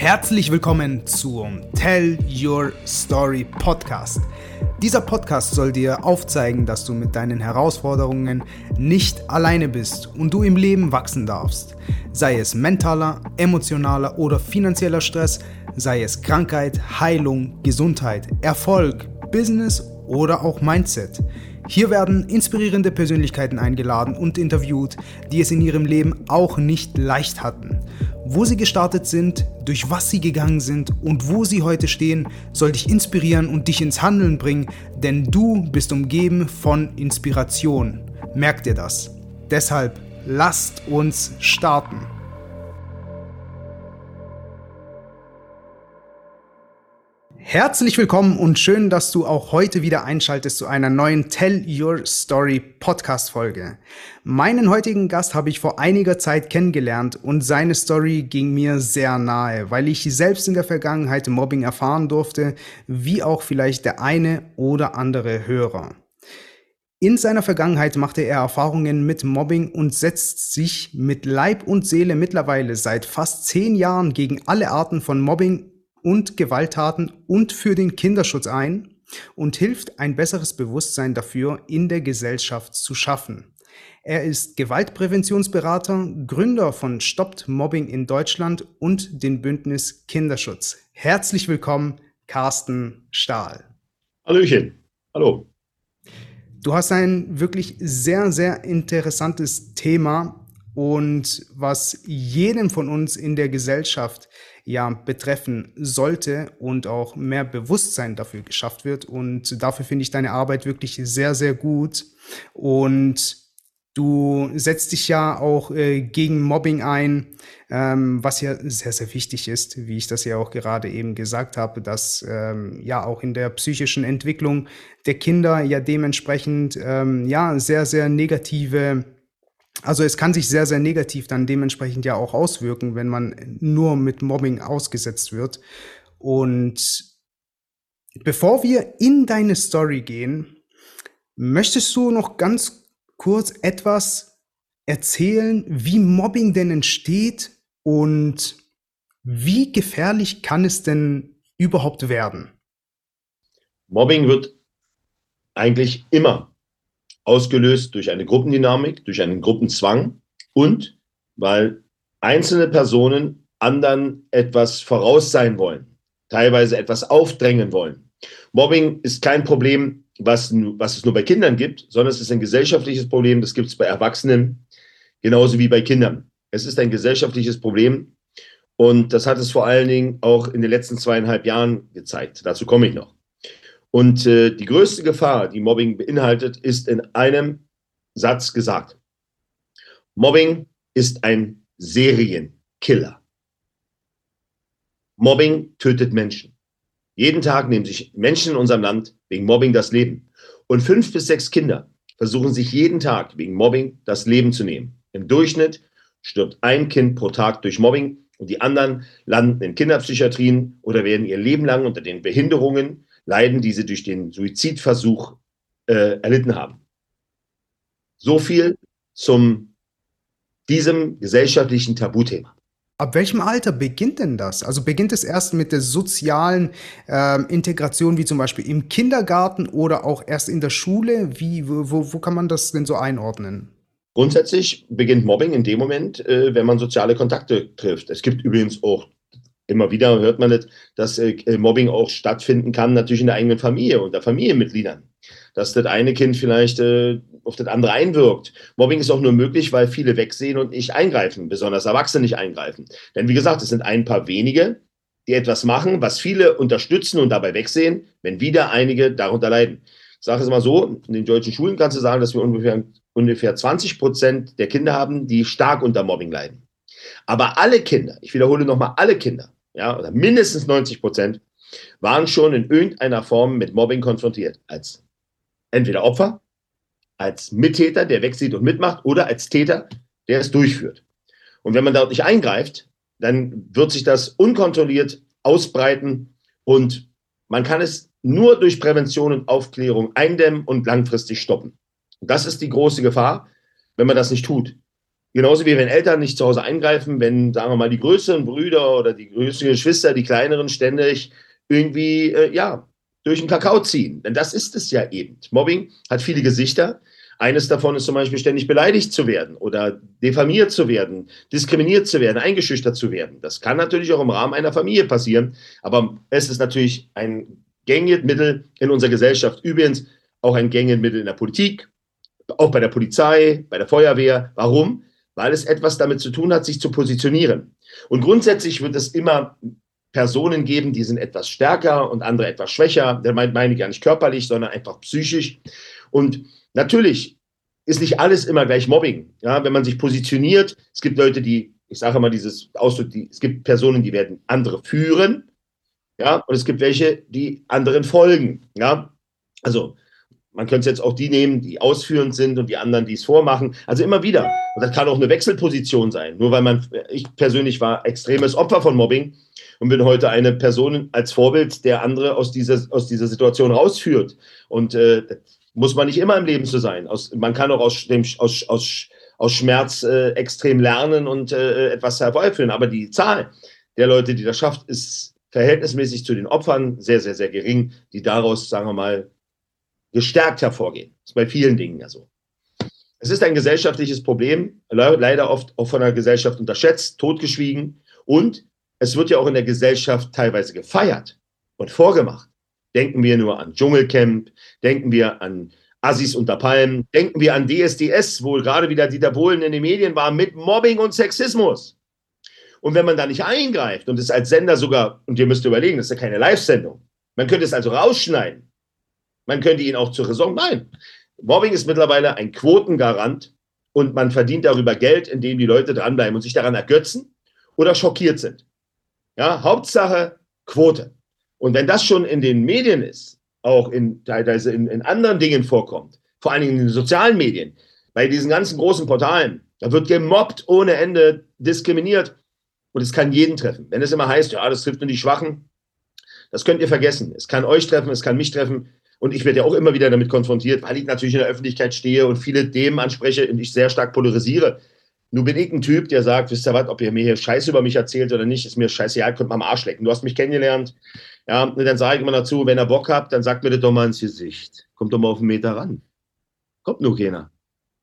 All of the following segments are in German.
Herzlich willkommen zum Tell Your Story Podcast. Dieser Podcast soll dir aufzeigen, dass du mit deinen Herausforderungen nicht alleine bist und du im Leben wachsen darfst. Sei es mentaler, emotionaler oder finanzieller Stress, sei es Krankheit, Heilung, Gesundheit, Erfolg, Business oder auch Mindset. Hier werden inspirierende Persönlichkeiten eingeladen und interviewt, die es in ihrem Leben auch nicht leicht hatten. Wo sie gestartet sind, durch was sie gegangen sind und wo sie heute stehen, soll dich inspirieren und dich ins Handeln bringen, denn du bist umgeben von Inspiration. Merk dir das. Deshalb lasst uns starten. Herzlich willkommen und schön, dass du auch heute wieder einschaltest zu einer neuen Tell Your Story Podcast Folge. Meinen heutigen Gast habe ich vor einiger Zeit kennengelernt und seine Story ging mir sehr nahe, weil ich selbst in der Vergangenheit Mobbing erfahren durfte, wie auch vielleicht der eine oder andere Hörer. In seiner Vergangenheit machte er Erfahrungen mit Mobbing und setzt sich mit Leib und Seele mittlerweile seit fast zehn Jahren gegen alle Arten von Mobbing und Gewalttaten und für den Kinderschutz ein und hilft, ein besseres Bewusstsein dafür in der Gesellschaft zu schaffen. Er ist Gewaltpräventionsberater, Gründer von Stoppt Mobbing in Deutschland und den Bündnis Kinderschutz. Herzlich willkommen, Carsten Stahl. Hallöchen. Hallo. Du hast ein wirklich sehr, sehr interessantes Thema und was jedem von uns in der Gesellschaft ja betreffen sollte und auch mehr Bewusstsein dafür geschafft wird. Und dafür finde ich deine Arbeit wirklich sehr, sehr gut. Und du setzt dich ja auch äh, gegen Mobbing ein, ähm, was ja sehr, sehr wichtig ist, wie ich das ja auch gerade eben gesagt habe, dass ähm, ja auch in der psychischen Entwicklung der Kinder ja dementsprechend ähm, ja sehr, sehr negative also es kann sich sehr, sehr negativ dann dementsprechend ja auch auswirken, wenn man nur mit Mobbing ausgesetzt wird. Und bevor wir in deine Story gehen, möchtest du noch ganz kurz etwas erzählen, wie Mobbing denn entsteht und wie gefährlich kann es denn überhaupt werden? Mobbing wird eigentlich immer ausgelöst durch eine Gruppendynamik, durch einen Gruppenzwang und weil einzelne Personen anderen etwas voraus sein wollen, teilweise etwas aufdrängen wollen. Mobbing ist kein Problem, was, was es nur bei Kindern gibt, sondern es ist ein gesellschaftliches Problem, das gibt es bei Erwachsenen genauso wie bei Kindern. Es ist ein gesellschaftliches Problem und das hat es vor allen Dingen auch in den letzten zweieinhalb Jahren gezeigt. Dazu komme ich noch. Und äh, die größte Gefahr, die Mobbing beinhaltet, ist in einem Satz gesagt. Mobbing ist ein Serienkiller. Mobbing tötet Menschen. Jeden Tag nehmen sich Menschen in unserem Land wegen Mobbing das Leben. Und fünf bis sechs Kinder versuchen sich jeden Tag wegen Mobbing das Leben zu nehmen. Im Durchschnitt stirbt ein Kind pro Tag durch Mobbing und die anderen landen in Kinderpsychiatrien oder werden ihr Leben lang unter den Behinderungen leiden, die sie durch den Suizidversuch äh, erlitten haben. So viel zum diesem gesellschaftlichen Tabuthema. Ab welchem Alter beginnt denn das? Also beginnt es erst mit der sozialen äh, Integration, wie zum Beispiel im Kindergarten oder auch erst in der Schule? Wie, wo, wo kann man das denn so einordnen? Grundsätzlich beginnt Mobbing in dem Moment, äh, wenn man soziale Kontakte trifft. Es gibt übrigens auch immer wieder hört man das, dass äh, Mobbing auch stattfinden kann, natürlich in der eigenen Familie, unter Familienmitgliedern. Dass das eine Kind vielleicht äh, auf das andere einwirkt. Mobbing ist auch nur möglich, weil viele wegsehen und nicht eingreifen, besonders Erwachsene nicht eingreifen. Denn wie gesagt, es sind ein paar wenige, die etwas machen, was viele unterstützen und dabei wegsehen, wenn wieder einige darunter leiden. Ich sage es mal so, in den deutschen Schulen kannst du sagen, dass wir ungefähr, ungefähr 20 Prozent der Kinder haben, die stark unter Mobbing leiden. Aber alle Kinder, ich wiederhole nochmal, alle Kinder ja, oder mindestens 90 Prozent, waren schon in irgendeiner Form mit Mobbing konfrontiert. Als entweder Opfer, als Mittäter, der wegsieht und mitmacht, oder als Täter, der es durchführt. Und wenn man dort nicht eingreift, dann wird sich das unkontrolliert ausbreiten und man kann es nur durch Prävention und Aufklärung eindämmen und langfristig stoppen. Das ist die große Gefahr, wenn man das nicht tut. Genauso wie wenn Eltern nicht zu Hause eingreifen, wenn, sagen wir mal, die größeren Brüder oder die größeren Geschwister, die kleineren ständig irgendwie, äh, ja, durch den Kakao ziehen. Denn das ist es ja eben. Mobbing hat viele Gesichter. Eines davon ist zum Beispiel ständig beleidigt zu werden oder diffamiert zu werden, diskriminiert zu werden, eingeschüchtert zu werden. Das kann natürlich auch im Rahmen einer Familie passieren, aber es ist natürlich ein gängiges Mittel in unserer Gesellschaft. Übrigens auch ein gängiges Mittel in der Politik, auch bei der Polizei, bei der Feuerwehr. Warum? Weil es etwas damit zu tun hat, sich zu positionieren. Und grundsätzlich wird es immer Personen geben, die sind etwas stärker und andere etwas schwächer. Der meint, meine ich gar nicht körperlich, sondern einfach psychisch. Und natürlich ist nicht alles immer gleich Mobbing. Ja, wenn man sich positioniert, es gibt Leute, die, ich sage mal dieses Ausdruck, die, es gibt Personen, die werden andere führen. Ja, und es gibt welche, die anderen folgen. Ja, also man könnte jetzt auch die nehmen, die ausführend sind und die anderen, die es vormachen. Also immer wieder. Und das kann auch eine Wechselposition sein. Nur weil man, ich persönlich war extremes Opfer von Mobbing und bin heute eine Person als Vorbild, der andere aus dieser, aus dieser Situation rausführt. Und äh, muss man nicht immer im Leben so sein. Aus, man kann auch aus, dem, aus, aus, aus Schmerz äh, extrem lernen und äh, etwas herbeiführen. Aber die Zahl der Leute, die das schafft, ist verhältnismäßig zu den Opfern sehr, sehr, sehr gering, die daraus, sagen wir mal, gestärkt hervorgehen. Das ist bei vielen Dingen ja so. Es ist ein gesellschaftliches Problem, leider oft auch von der Gesellschaft unterschätzt, totgeschwiegen und es wird ja auch in der Gesellschaft teilweise gefeiert und vorgemacht. Denken wir nur an Dschungelcamp, denken wir an Assis unter Palmen, denken wir an DSDS, wo gerade wieder Dieter Bohlen in den Medien war mit Mobbing und Sexismus. Und wenn man da nicht eingreift und es als Sender sogar, und ihr müsst überlegen, das ist ja keine Live-Sendung, man könnte es also rausschneiden man könnte ihn auch zur Raison. Nein. Mobbing ist mittlerweile ein Quotengarant und man verdient darüber Geld, indem die Leute dranbleiben und sich daran ergötzen oder schockiert sind. Ja, Hauptsache Quote. Und wenn das schon in den Medien ist, auch in, teilweise in, in anderen Dingen vorkommt, vor allen Dingen in den sozialen Medien, bei diesen ganzen großen Portalen, da wird gemobbt ohne Ende, diskriminiert. Und es kann jeden treffen. Wenn es immer heißt, ja, das trifft nur die Schwachen, das könnt ihr vergessen. Es kann euch treffen, es kann mich treffen. Und ich werde ja auch immer wieder damit konfrontiert, weil ich natürlich in der Öffentlichkeit stehe und viele Themen anspreche und ich sehr stark polarisiere. Nun bin ich ein Typ, der sagt, wisst ihr was, ob ihr mir hier Scheiße über mich erzählt oder nicht, ist mir scheiße, ja, könnt mal am Arsch lecken. Du hast mich kennengelernt. Ja, und dann sage ich immer dazu, wenn ihr Bock habt, dann sagt mir das doch mal ins Gesicht. Kommt doch mal auf einen Meter ran. Kommt nur keiner.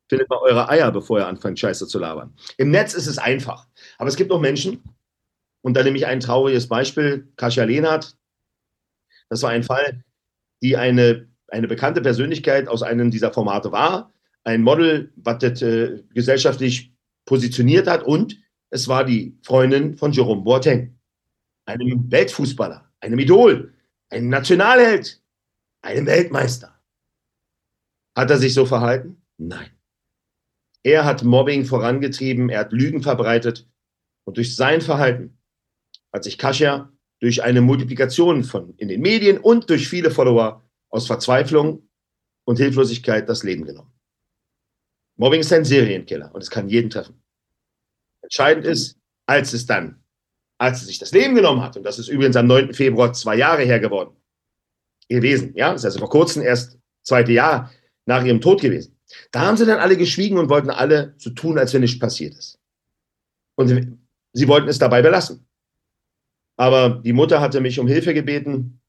Findet mal eure Eier, bevor ihr anfangt, Scheiße zu labern. Im Netz ist es einfach. Aber es gibt auch Menschen, und da nehme ich ein trauriges Beispiel, Kasia Lehnhardt. Das war ein Fall, die eine, eine bekannte Persönlichkeit aus einem dieser Formate war, ein Model, was das äh, gesellschaftlich positioniert hat und es war die Freundin von Jerome Boateng, einem Weltfußballer, einem Idol, einem Nationalheld, einem Weltmeister. Hat er sich so verhalten? Nein. Er hat Mobbing vorangetrieben, er hat Lügen verbreitet und durch sein Verhalten hat sich Kasia durch eine Multiplikation von in den Medien und durch viele Follower aus Verzweiflung und Hilflosigkeit das Leben genommen. Mobbing ist ein Serienkiller und es kann jeden treffen. Entscheidend ist, als es dann, als es sich das Leben genommen hat, und das ist übrigens am 9. Februar zwei Jahre her geworden, gewesen, ja, das ist also vor kurzem erst zweite Jahr nach ihrem Tod gewesen. Da haben sie dann alle geschwiegen und wollten alle so tun, als wenn nichts passiert ist. Und sie wollten es dabei belassen. Aber die Mutter hatte mich um Hilfe gebeten,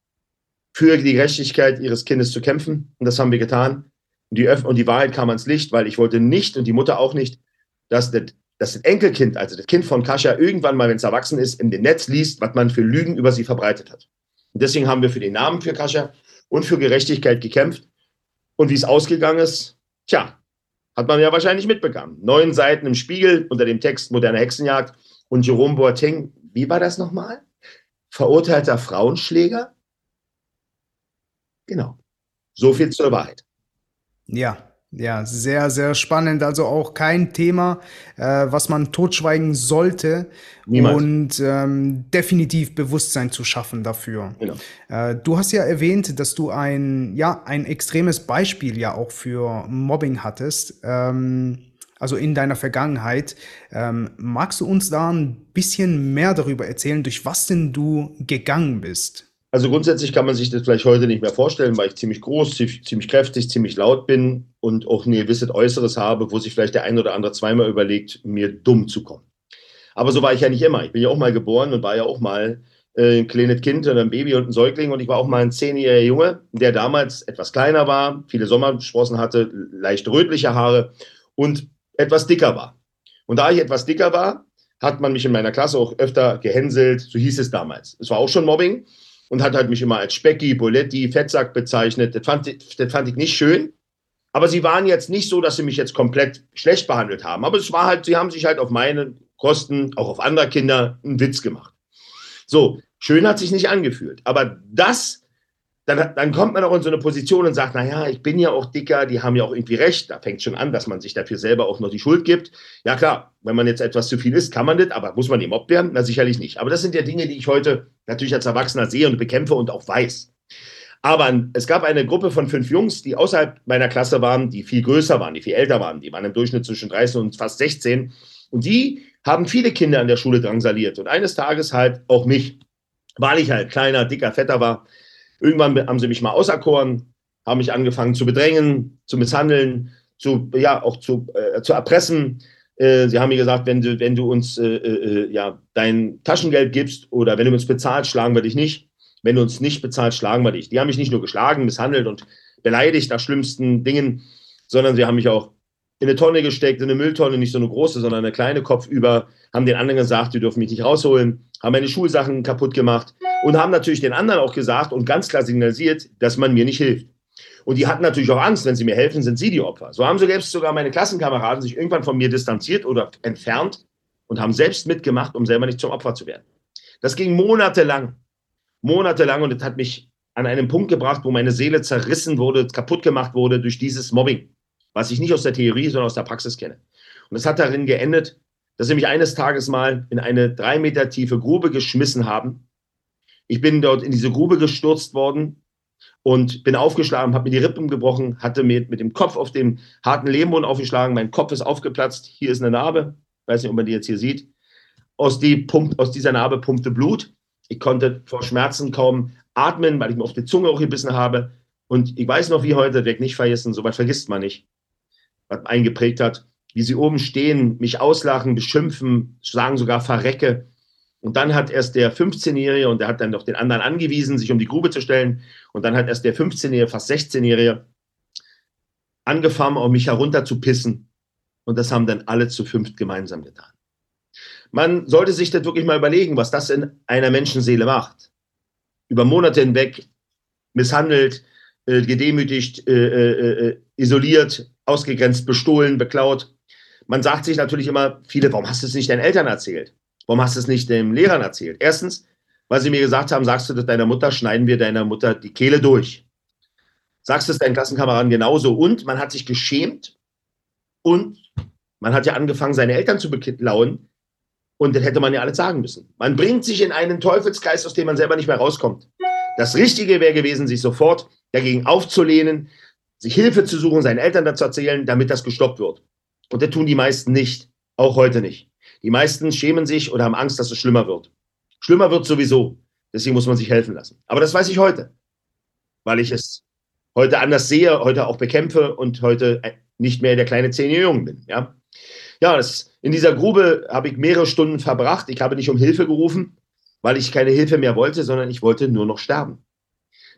für die Gerechtigkeit ihres Kindes zu kämpfen. Und das haben wir getan. Und die, Öf und die Wahrheit kam ans Licht, weil ich wollte nicht und die Mutter auch nicht, dass das, dass das Enkelkind, also das Kind von Kascha, irgendwann mal, wenn es erwachsen ist, in dem Netz liest, was man für Lügen über sie verbreitet hat. Und deswegen haben wir für den Namen für Kascha und für Gerechtigkeit gekämpft. Und wie es ausgegangen ist, tja, hat man ja wahrscheinlich mitbekommen. Neun Seiten im Spiegel unter dem Text Moderne Hexenjagd und Jerome Boateng. Wie war das nochmal? Verurteilter Frauenschläger? Genau. So viel zur Wahrheit. Ja, ja, sehr, sehr spannend. Also auch kein Thema, äh, was man totschweigen sollte Niemals. und ähm, definitiv Bewusstsein zu schaffen dafür. Genau. Äh, du hast ja erwähnt, dass du ein, ja, ein extremes Beispiel ja auch für Mobbing hattest. Ähm, also in deiner Vergangenheit. Ähm, magst du uns da ein bisschen mehr darüber erzählen, durch was denn du gegangen bist? Also grundsätzlich kann man sich das vielleicht heute nicht mehr vorstellen, weil ich ziemlich groß, ziemlich kräftig, ziemlich laut bin und auch ein gewisses Äußeres habe, wo sich vielleicht der ein oder andere zweimal überlegt, mir dumm zu kommen. Aber so war ich ja nicht immer. Ich bin ja auch mal geboren und war ja auch mal äh, ein kleines Kind oder ein Baby und ein Säugling und ich war auch mal ein zehnjähriger Junge, der damals etwas kleiner war, viele Sommersprossen hatte, leicht rötliche Haare und etwas dicker war. Und da ich etwas dicker war, hat man mich in meiner Klasse auch öfter gehänselt, so hieß es damals. Es war auch schon Mobbing und hat halt mich immer als Specki, Boletti, Fettsack bezeichnet. Das fand, das fand ich nicht schön. Aber sie waren jetzt nicht so, dass sie mich jetzt komplett schlecht behandelt haben. Aber es war halt, sie haben sich halt auf meine Kosten, auch auf andere Kinder, einen Witz gemacht. So, schön hat sich nicht angefühlt. Aber das dann, dann kommt man auch in so eine Position und sagt, naja, ich bin ja auch dicker, die haben ja auch irgendwie recht. Da fängt schon an, dass man sich dafür selber auch noch die Schuld gibt. Ja klar, wenn man jetzt etwas zu viel ist, kann man das, aber muss man eben werden? Na sicherlich nicht. Aber das sind ja Dinge, die ich heute natürlich als Erwachsener sehe und bekämpfe und auch weiß. Aber es gab eine Gruppe von fünf Jungs, die außerhalb meiner Klasse waren, die viel größer waren, die viel älter waren. Die waren im Durchschnitt zwischen 30 und fast 16. Und die haben viele Kinder an der Schule drangsaliert. Und eines Tages halt auch mich, weil ich halt kleiner, dicker, fetter war Irgendwann haben sie mich mal auserkoren, haben mich angefangen zu bedrängen, zu misshandeln, zu, ja, auch zu, äh, zu erpressen. Äh, sie haben mir gesagt, wenn du, wenn du uns äh, äh, ja, dein Taschengeld gibst oder wenn du uns bezahlst, schlagen wir dich nicht. Wenn du uns nicht bezahlst, schlagen wir dich. Die haben mich nicht nur geschlagen, misshandelt und beleidigt nach schlimmsten Dingen, sondern sie haben mich auch in eine Tonne gesteckt, in eine Mülltonne, nicht so eine große, sondern eine kleine Kopfüber, haben den anderen gesagt, die dürfen mich nicht rausholen, haben meine Schulsachen kaputt gemacht und haben natürlich den anderen auch gesagt und ganz klar signalisiert, dass man mir nicht hilft. Und die hatten natürlich auch Angst, wenn sie mir helfen, sind sie die Opfer. So haben selbst sogar meine Klassenkameraden sich irgendwann von mir distanziert oder entfernt und haben selbst mitgemacht, um selber nicht zum Opfer zu werden. Das ging monatelang, monatelang und es hat mich an einen Punkt gebracht, wo meine Seele zerrissen wurde, kaputt gemacht wurde durch dieses Mobbing, was ich nicht aus der Theorie, sondern aus der Praxis kenne. Und es hat darin geendet, dass sie mich eines Tages mal in eine drei Meter tiefe Grube geschmissen haben ich bin dort in diese Grube gestürzt worden und bin aufgeschlagen, habe mir die Rippen gebrochen, hatte mir mit dem Kopf auf den harten Lehmboden aufgeschlagen. Mein Kopf ist aufgeplatzt. Hier ist eine Narbe. Ich weiß nicht, ob man die jetzt hier sieht. Aus, die pumpt, aus dieser Narbe pumpte Blut. Ich konnte vor Schmerzen kaum atmen, weil ich mir auf die Zunge auch gebissen habe. Und ich weiß noch wie heute, werde nicht vergessen, sowas vergisst man nicht, was eingeprägt hat, wie sie oben stehen, mich auslachen, beschimpfen, sagen sogar verrecke. Und dann hat erst der 15-Jährige, und der hat dann noch den anderen angewiesen, sich um die Grube zu stellen. Und dann hat erst der 15-Jährige, fast 16-Jährige, angefangen, auf mich herunter zu pissen. Und das haben dann alle zu fünft gemeinsam getan. Man sollte sich das wirklich mal überlegen, was das in einer Menschenseele macht. Über Monate hinweg misshandelt, äh, gedemütigt, äh, äh, äh isoliert, ausgegrenzt, bestohlen, beklaut. Man sagt sich natürlich immer, viele, warum hast du es nicht deinen Eltern erzählt? Warum hast du es nicht den Lehrern erzählt? Erstens, weil sie mir gesagt haben, sagst du das deiner Mutter, schneiden wir deiner Mutter die Kehle durch. Sagst du es deinen Klassenkameraden genauso. Und man hat sich geschämt und man hat ja angefangen, seine Eltern zu beklauen. Und das hätte man ja alles sagen müssen. Man bringt sich in einen Teufelskreis, aus dem man selber nicht mehr rauskommt. Das Richtige wäre gewesen, sich sofort dagegen aufzulehnen, sich Hilfe zu suchen, seinen Eltern dazu erzählen, damit das gestoppt wird. Und das tun die meisten nicht, auch heute nicht. Die meisten schämen sich oder haben Angst, dass es schlimmer wird. Schlimmer wird sowieso. Deswegen muss man sich helfen lassen. Aber das weiß ich heute, weil ich es heute anders sehe, heute auch bekämpfe und heute nicht mehr der kleine zehnjährige bin. Ja, ja das, in dieser Grube habe ich mehrere Stunden verbracht. Ich habe nicht um Hilfe gerufen, weil ich keine Hilfe mehr wollte, sondern ich wollte nur noch sterben.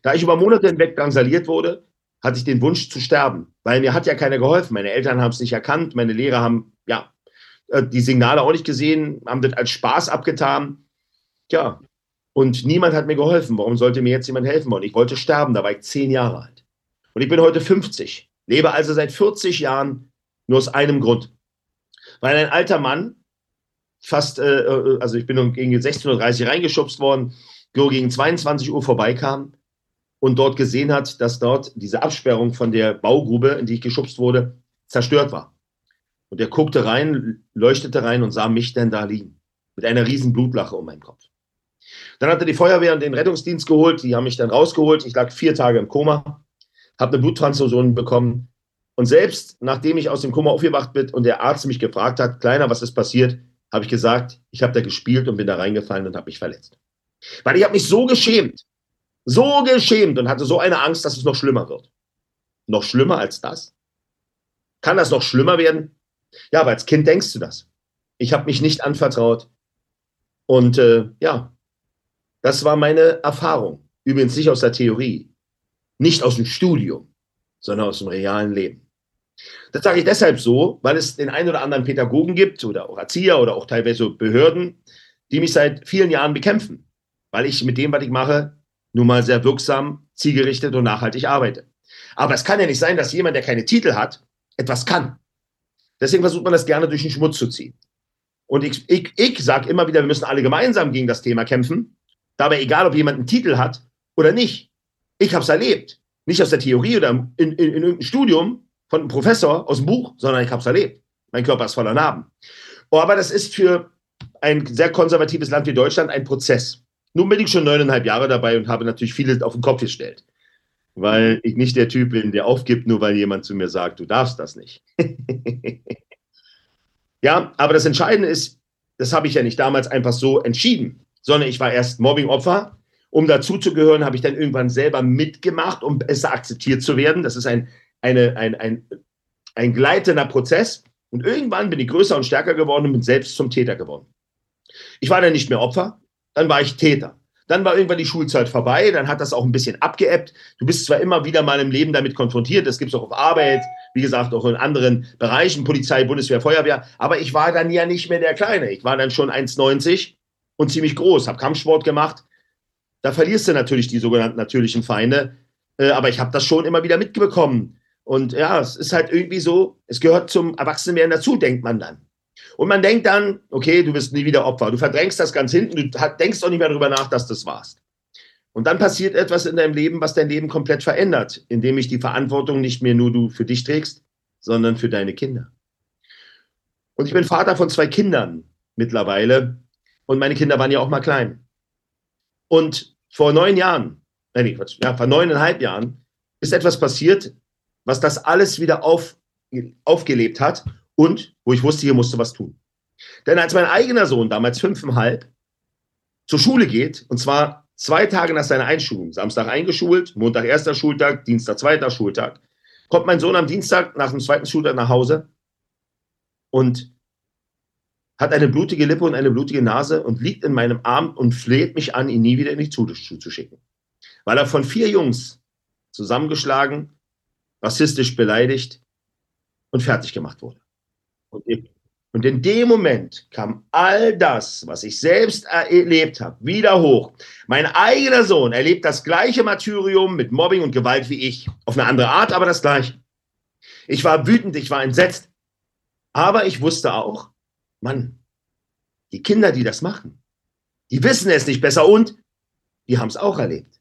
Da ich über Monate hinweg drangsaliert wurde, hatte ich den Wunsch zu sterben, weil mir hat ja keiner geholfen. Meine Eltern haben es nicht erkannt, meine Lehrer haben ja äh, die Signale auch nicht gesehen, haben das als Spaß abgetan. Tja, und niemand hat mir geholfen. Warum sollte mir jetzt jemand helfen wollen? Ich wollte sterben, da war ich zehn Jahre alt. Und ich bin heute 50, lebe also seit 40 Jahren nur aus einem Grund. Weil ein alter Mann, fast, äh, äh also ich bin gegen 16.30 Uhr reingeschubst worden, gegen 22 Uhr vorbeikam und dort gesehen hat, dass dort diese Absperrung von der Baugrube, in die ich geschubst wurde, zerstört war. Und er guckte rein, leuchtete rein und sah mich denn da liegen. Mit einer riesen Blutlache um meinen Kopf. Dann hat er die Feuerwehr und den Rettungsdienst geholt. Die haben mich dann rausgeholt. Ich lag vier Tage im Koma, habe eine Bluttransfusion bekommen. Und selbst nachdem ich aus dem Koma aufgewacht bin und der Arzt mich gefragt hat, Kleiner, was ist passiert, habe ich gesagt, ich habe da gespielt und bin da reingefallen und habe mich verletzt. Weil ich habe mich so geschämt. So geschämt und hatte so eine Angst, dass es noch schlimmer wird. Noch schlimmer als das? Kann das noch schlimmer werden? Ja, aber als Kind denkst du das. Ich habe mich nicht anvertraut. Und äh, ja, das war meine Erfahrung. Übrigens nicht aus der Theorie, nicht aus dem Studium, sondern aus dem realen Leben. Das sage ich deshalb so, weil es den einen oder anderen Pädagogen gibt oder auch Erzieher oder auch teilweise Behörden, die mich seit vielen Jahren bekämpfen, weil ich mit dem, was ich mache, nun mal sehr wirksam, zielgerichtet und nachhaltig arbeite. Aber es kann ja nicht sein, dass jemand, der keine Titel hat, etwas kann. Deswegen versucht man das gerne durch den Schmutz zu ziehen. Und ich, ich, ich sage immer wieder, wir müssen alle gemeinsam gegen das Thema kämpfen. Dabei egal, ob jemand einen Titel hat oder nicht. Ich habe es erlebt. Nicht aus der Theorie oder in, in, in irgendeinem Studium von einem Professor aus dem Buch, sondern ich habe es erlebt. Mein Körper ist voller Narben. Oh, aber das ist für ein sehr konservatives Land wie Deutschland ein Prozess. Nun bin ich schon neuneinhalb Jahre dabei und habe natürlich vieles auf den Kopf gestellt, weil ich nicht der Typ bin, der aufgibt, nur weil jemand zu mir sagt, du darfst das nicht. ja, aber das Entscheidende ist, das habe ich ja nicht damals einfach so entschieden, sondern ich war erst Mobbing-Opfer. Um dazuzugehören, habe ich dann irgendwann selber mitgemacht, um besser akzeptiert zu werden. Das ist ein, eine, ein, ein, ein gleitender Prozess. Und irgendwann bin ich größer und stärker geworden und bin selbst zum Täter geworden. Ich war dann nicht mehr Opfer, dann war ich Täter. Dann war irgendwann die Schulzeit vorbei, dann hat das auch ein bisschen abgeebbt. Du bist zwar immer wieder mal im Leben damit konfrontiert, das gibt es auch auf Arbeit, wie gesagt, auch in anderen Bereichen, Polizei, Bundeswehr, Feuerwehr, aber ich war dann ja nicht mehr der Kleine. Ich war dann schon 1,90 und ziemlich groß, habe Kampfsport gemacht. Da verlierst du natürlich die sogenannten natürlichen Feinde, äh, aber ich habe das schon immer wieder mitbekommen. Und ja, es ist halt irgendwie so, es gehört zum Erwachsenenwerden dazu, denkt man dann. Und man denkt dann, okay, du bist nie wieder Opfer. Du verdrängst das ganz hinten, du denkst auch nicht mehr darüber nach, dass das warst. Und dann passiert etwas in deinem Leben, was dein Leben komplett verändert, indem ich die Verantwortung nicht mehr nur du für dich trägst, sondern für deine Kinder. Und ich bin Vater von zwei Kindern mittlerweile. Und meine Kinder waren ja auch mal klein. Und vor neun Jahren, nein, Quatsch, ja, vor neuneinhalb Jahren ist etwas passiert, was das alles wieder auf, aufgelebt hat und wo ich wusste, hier musste was tun. Denn als mein eigener Sohn, damals fünfeinhalb, zur Schule geht, und zwar zwei Tage nach seiner Einschulung, Samstag eingeschult, Montag erster Schultag, Dienstag zweiter Schultag, kommt mein Sohn am Dienstag nach dem zweiten Schultag nach Hause und hat eine blutige Lippe und eine blutige Nase und liegt in meinem Arm und fleht mich an, ihn nie wieder in die Schule zu schicken. Weil er von vier Jungs zusammengeschlagen, rassistisch beleidigt und fertig gemacht wurde. Und in dem Moment kam all das, was ich selbst erlebt habe, wieder hoch. Mein eigener Sohn erlebt das gleiche Martyrium mit Mobbing und Gewalt wie ich. Auf eine andere Art, aber das gleiche. Ich war wütend, ich war entsetzt. Aber ich wusste auch, Mann, die Kinder, die das machen, die wissen es nicht besser und die haben es auch erlebt.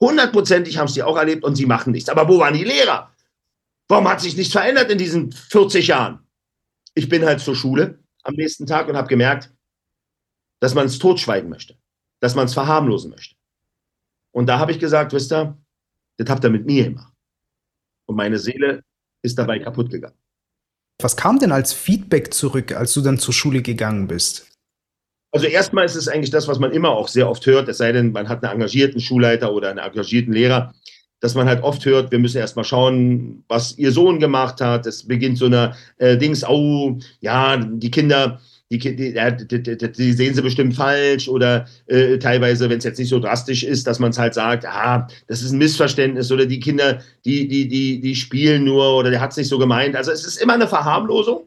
Hundertprozentig haben es die auch erlebt und sie machen nichts. Aber wo waren die Lehrer? Warum hat sich nichts verändert in diesen 40 Jahren? Ich bin halt zur Schule am nächsten Tag und habe gemerkt, dass man es totschweigen möchte, dass man es verharmlosen möchte. Und da habe ich gesagt, wisst ihr, das habt ihr mit mir gemacht. Und meine Seele ist dabei kaputt gegangen. Was kam denn als Feedback zurück, als du dann zur Schule gegangen bist? Also erstmal ist es eigentlich das, was man immer auch sehr oft hört, es sei denn, man hat einen engagierten Schulleiter oder einen engagierten Lehrer, dass man halt oft hört, wir müssen erstmal schauen, was ihr Sohn gemacht hat. Es beginnt so eine äh, Dings, oh, ja, die Kinder, die, die, die, die sehen sie bestimmt falsch oder äh, teilweise, wenn es jetzt nicht so drastisch ist, dass man es halt sagt, ah, das ist ein Missverständnis oder die Kinder, die, die, die, die spielen nur oder der hat es nicht so gemeint. Also es ist immer eine Verharmlosung.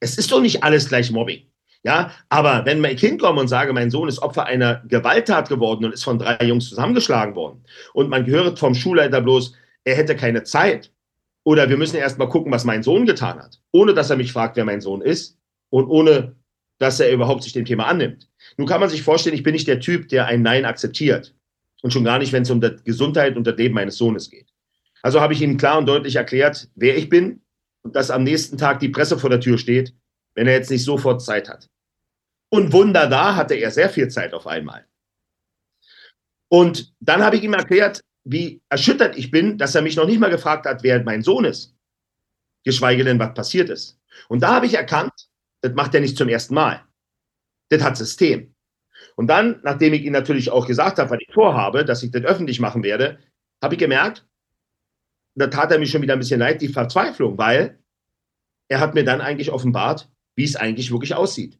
Es ist doch nicht alles gleich Mobbing. Ja, aber wenn mein Kind kommt und sage, mein Sohn ist Opfer einer Gewalttat geworden und ist von drei Jungs zusammengeschlagen worden und man hört vom Schulleiter bloß, er hätte keine Zeit oder wir müssen erst mal gucken, was mein Sohn getan hat, ohne dass er mich fragt, wer mein Sohn ist und ohne dass er überhaupt sich dem Thema annimmt. Nun kann man sich vorstellen, ich bin nicht der Typ, der ein Nein akzeptiert und schon gar nicht, wenn es um die Gesundheit und das Leben meines Sohnes geht. Also habe ich ihm klar und deutlich erklärt, wer ich bin und dass am nächsten Tag die Presse vor der Tür steht wenn er jetzt nicht sofort Zeit hat. Und Wunder da hatte er sehr viel Zeit auf einmal. Und dann habe ich ihm erklärt, wie erschüttert ich bin, dass er mich noch nicht mal gefragt hat, wer mein Sohn ist, geschweige denn, was passiert ist. Und da habe ich erkannt, das macht er nicht zum ersten Mal. Das hat System. Und dann, nachdem ich ihm natürlich auch gesagt habe, was ich vorhabe, dass ich das öffentlich machen werde, habe ich gemerkt, da tat er mir schon wieder ein bisschen leid, die Verzweiflung, weil er hat mir dann eigentlich offenbart, wie es eigentlich wirklich aussieht.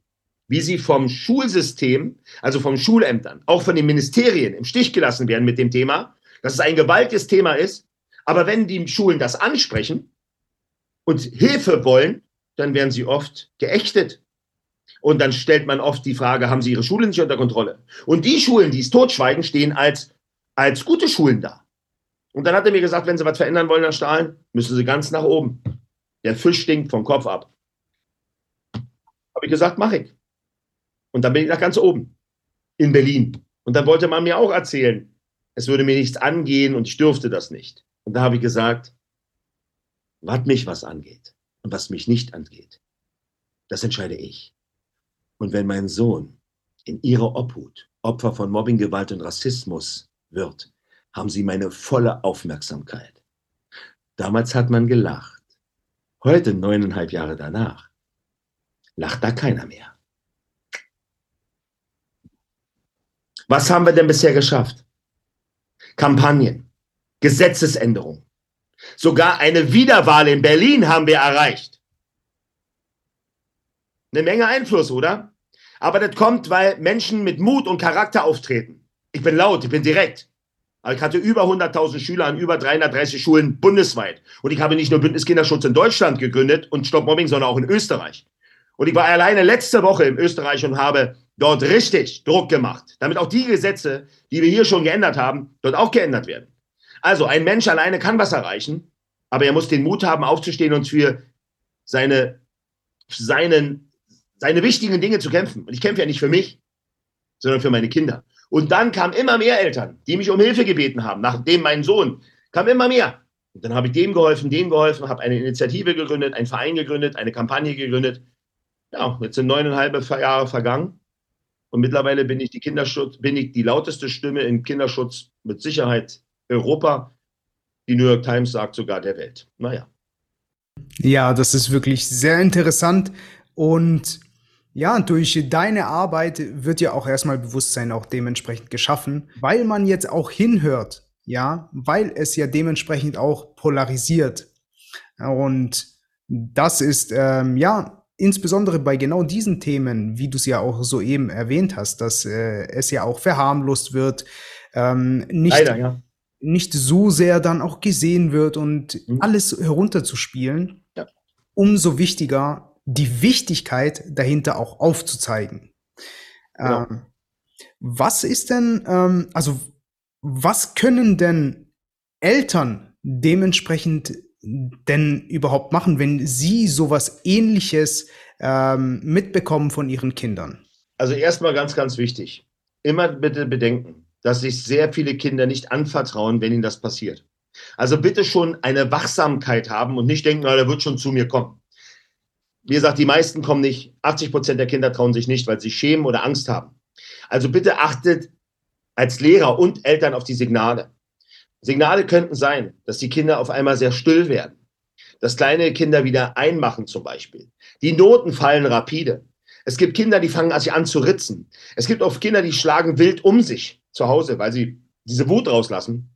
Wie sie vom Schulsystem, also vom Schulämtern, auch von den Ministerien im Stich gelassen werden mit dem Thema, dass es ein gewaltiges Thema ist. Aber wenn die Schulen das ansprechen und Hilfe wollen, dann werden sie oft geächtet. Und dann stellt man oft die Frage, haben sie ihre Schulen nicht unter Kontrolle? Und die Schulen, die es totschweigen, stehen als, als gute Schulen da. Und dann hat er mir gesagt, wenn Sie was verändern wollen, Herr Stahl, müssen Sie ganz nach oben. Der Fisch stinkt vom Kopf ab. Habe ich gesagt, mache ich. Und dann bin ich nach ganz oben in Berlin. Und dann wollte man mir auch erzählen, es würde mir nichts angehen und ich dürfte das nicht. Und da habe ich gesagt, was mich was angeht und was mich nicht angeht, das entscheide ich. Und wenn mein Sohn in ihrer Obhut Opfer von Mobbing, Gewalt und Rassismus wird, haben sie meine volle Aufmerksamkeit. Damals hat man gelacht. Heute, neuneinhalb Jahre danach, lacht da keiner mehr. Was haben wir denn bisher geschafft? Kampagnen, Gesetzesänderungen. Sogar eine Wiederwahl in Berlin haben wir erreicht. Eine Menge Einfluss, oder? Aber das kommt, weil Menschen mit Mut und Charakter auftreten. Ich bin laut, ich bin direkt. Aber ich hatte über 100.000 Schüler an über 330 Schulen bundesweit. Und ich habe nicht nur Bündnis Kinderschutz in Deutschland gegründet und Stop Mobbing, sondern auch in Österreich. Und ich war alleine letzte Woche in Österreich und habe dort richtig Druck gemacht, damit auch die Gesetze, die wir hier schon geändert haben, dort auch geändert werden. Also ein Mensch alleine kann was erreichen, aber er muss den Mut haben, aufzustehen und für seine, seinen, seine wichtigen Dinge zu kämpfen. Und ich kämpfe ja nicht für mich, sondern für meine Kinder. Und dann kamen immer mehr Eltern, die mich um Hilfe gebeten haben, nachdem mein Sohn kam immer mehr. Und dann habe ich dem geholfen, dem geholfen, habe eine Initiative gegründet, einen Verein gegründet, eine Kampagne gegründet. Ja, jetzt sind neuneinhalb Jahre vergangen. Und mittlerweile bin ich die Kinderschutz, bin ich die lauteste Stimme im Kinderschutz mit Sicherheit Europa. Die New York Times sagt sogar der Welt. Naja. Ja, das ist wirklich sehr interessant. Und ja, durch deine Arbeit wird ja auch erstmal Bewusstsein auch dementsprechend geschaffen, weil man jetzt auch hinhört, ja, weil es ja dementsprechend auch polarisiert. Und das ist, ähm, ja, insbesondere bei genau diesen Themen, wie du es ja auch soeben erwähnt hast, dass äh, es ja auch verharmlost wird, ähm, nicht, Leider, ja. nicht so sehr dann auch gesehen wird und mhm. alles herunterzuspielen, ja. umso wichtiger die Wichtigkeit dahinter auch aufzuzeigen. Ja. Ähm, was ist denn, ähm, also was können denn Eltern dementsprechend denn überhaupt machen, wenn sie sowas ähnliches ähm, mitbekommen von ihren Kindern? Also erstmal ganz, ganz wichtig. Immer bitte bedenken, dass sich sehr viele Kinder nicht anvertrauen, wenn ihnen das passiert. Also bitte schon eine Wachsamkeit haben und nicht denken, na, der wird schon zu mir kommen wie gesagt, die meisten kommen nicht. 80 Prozent der Kinder trauen sich nicht, weil sie schämen oder Angst haben. Also bitte achtet als Lehrer und Eltern auf die Signale. Signale könnten sein, dass die Kinder auf einmal sehr still werden, dass kleine Kinder wieder einmachen zum Beispiel. Die Noten fallen rapide. Es gibt Kinder, die fangen sich an zu ritzen. Es gibt auch Kinder, die schlagen wild um sich zu Hause, weil sie diese Wut rauslassen.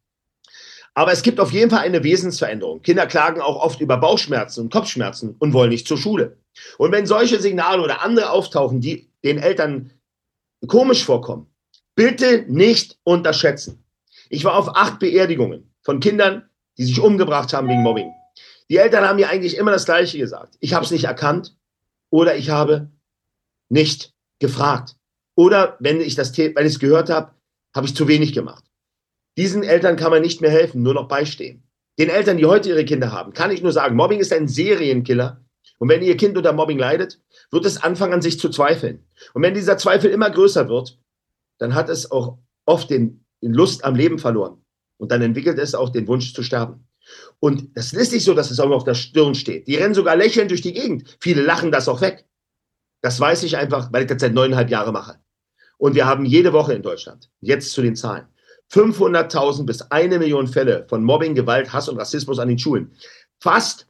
Aber es gibt auf jeden Fall eine Wesensveränderung. Kinder klagen auch oft über Bauchschmerzen und Kopfschmerzen und wollen nicht zur Schule. Und wenn solche Signale oder andere auftauchen, die den Eltern komisch vorkommen, bitte nicht unterschätzen. Ich war auf acht Beerdigungen von Kindern, die sich umgebracht haben wegen Mobbing. Die Eltern haben mir eigentlich immer das Gleiche gesagt. Ich habe es nicht erkannt oder ich habe nicht gefragt. Oder wenn ich das, wenn ich es gehört habe, habe ich zu wenig gemacht. Diesen Eltern kann man nicht mehr helfen, nur noch beistehen. Den Eltern, die heute ihre Kinder haben, kann ich nur sagen, Mobbing ist ein Serienkiller. Und wenn ihr Kind unter Mobbing leidet, wird es anfangen, an sich zu zweifeln. Und wenn dieser Zweifel immer größer wird, dann hat es auch oft den, den Lust am Leben verloren. Und dann entwickelt es auch den Wunsch zu sterben. Und das ist nicht so, dass es auch auf der Stirn steht. Die rennen sogar lächelnd durch die Gegend. Viele lachen das auch weg. Das weiß ich einfach, weil ich das seit neuneinhalb Jahren mache. Und wir haben jede Woche in Deutschland, jetzt zu den Zahlen, 500.000 bis eine Million Fälle von Mobbing, Gewalt, Hass und Rassismus an den Schulen. Fast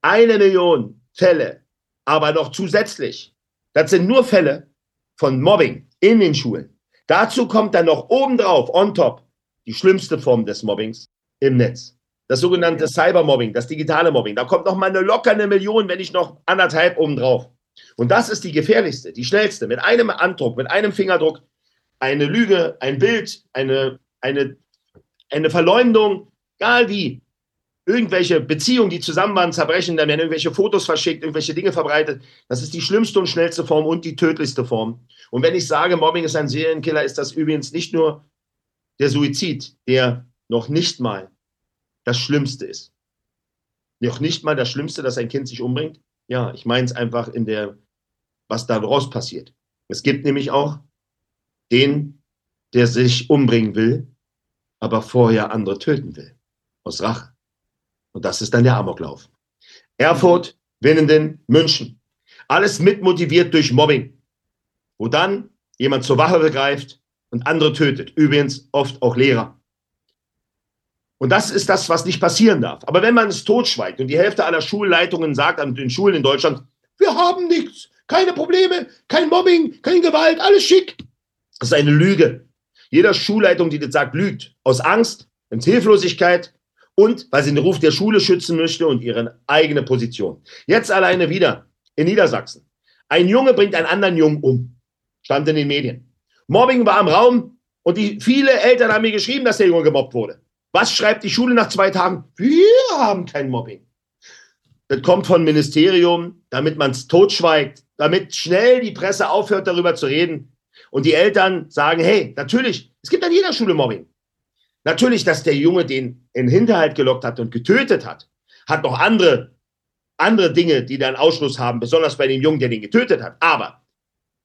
eine Million Fälle, aber noch zusätzlich. Das sind nur Fälle von Mobbing in den Schulen. Dazu kommt dann noch obendrauf, on top, die schlimmste Form des Mobbings im Netz. Das sogenannte Cybermobbing, das digitale Mobbing. Da kommt noch mal eine lockere Million, wenn nicht noch anderthalb obendrauf. Und das ist die gefährlichste, die schnellste. Mit einem Andruck, mit einem Fingerdruck, eine Lüge, ein Bild, eine, eine, eine Verleumdung, egal wie, irgendwelche Beziehungen, die zusammen waren, zerbrechen, dann werden irgendwelche Fotos verschickt, irgendwelche Dinge verbreitet. Das ist die schlimmste und schnellste Form und die tödlichste Form. Und wenn ich sage, Mobbing ist ein Serienkiller, ist das übrigens nicht nur der Suizid, der noch nicht mal das Schlimmste ist. Noch nicht mal das Schlimmste, dass ein Kind sich umbringt. Ja, ich meine es einfach in der, was daraus passiert. Es gibt nämlich auch den, der sich umbringen will, aber vorher andere töten will. Aus Rache. Und das ist dann der Amoklauf. Erfurt, Winnenden, München. Alles mitmotiviert durch Mobbing. Wo dann jemand zur Wache begreift und andere tötet. Übrigens oft auch Lehrer. Und das ist das, was nicht passieren darf. Aber wenn man es totschweigt und die Hälfte aller Schulleitungen sagt an den Schulen in Deutschland, wir haben nichts, keine Probleme, kein Mobbing, keine Gewalt, alles schick. Das ist eine Lüge. Jeder Schulleitung, die das sagt, lügt. Aus Angst, und Hilflosigkeit und weil sie den Ruf der Schule schützen möchte und ihre eigene Position. Jetzt alleine wieder in Niedersachsen. Ein Junge bringt einen anderen Jungen um. Stand in den Medien. Mobbing war im Raum und die, viele Eltern haben mir geschrieben, dass der Junge gemobbt wurde. Was schreibt die Schule nach zwei Tagen? Wir haben kein Mobbing. Das kommt vom Ministerium, damit man es totschweigt, damit schnell die Presse aufhört, darüber zu reden. Und die Eltern sagen, hey, natürlich, es gibt an jeder Schule Mobbing. Natürlich, dass der Junge den in Hinterhalt gelockt hat und getötet hat, hat noch andere, andere Dinge, die dann Ausschluss haben, besonders bei dem Jungen, der den getötet hat. Aber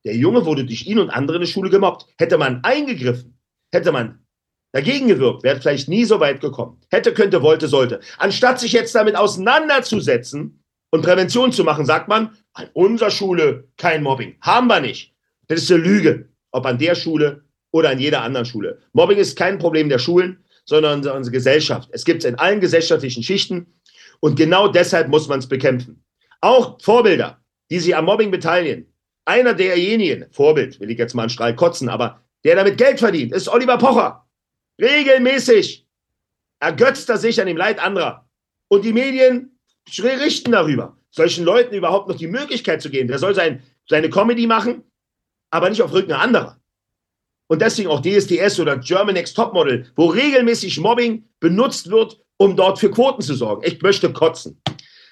der Junge wurde durch ihn und andere in der Schule gemobbt. Hätte man eingegriffen, hätte man dagegen gewirkt, wäre vielleicht nie so weit gekommen. Hätte, könnte, wollte, sollte. Anstatt sich jetzt damit auseinanderzusetzen und Prävention zu machen, sagt man, an unserer Schule kein Mobbing. Haben wir nicht. Das ist eine Lüge. Ob an der Schule oder an jeder anderen Schule. Mobbing ist kein Problem der Schulen, sondern unserer Gesellschaft. Es gibt es in allen gesellschaftlichen Schichten und genau deshalb muss man es bekämpfen. Auch Vorbilder, die sich am Mobbing beteiligen. Einer derjenigen, Vorbild, will ich jetzt mal einen Strahl kotzen, aber der damit Geld verdient, ist Oliver Pocher. Regelmäßig ergötzt er sich an dem Leid anderer. Und die Medien richten darüber, solchen Leuten überhaupt noch die Möglichkeit zu geben. Der soll sein, seine Comedy machen, aber nicht auf Rücken anderer und deswegen auch DSDS oder German Next Topmodel, wo regelmäßig Mobbing benutzt wird, um dort für Quoten zu sorgen. Ich möchte kotzen.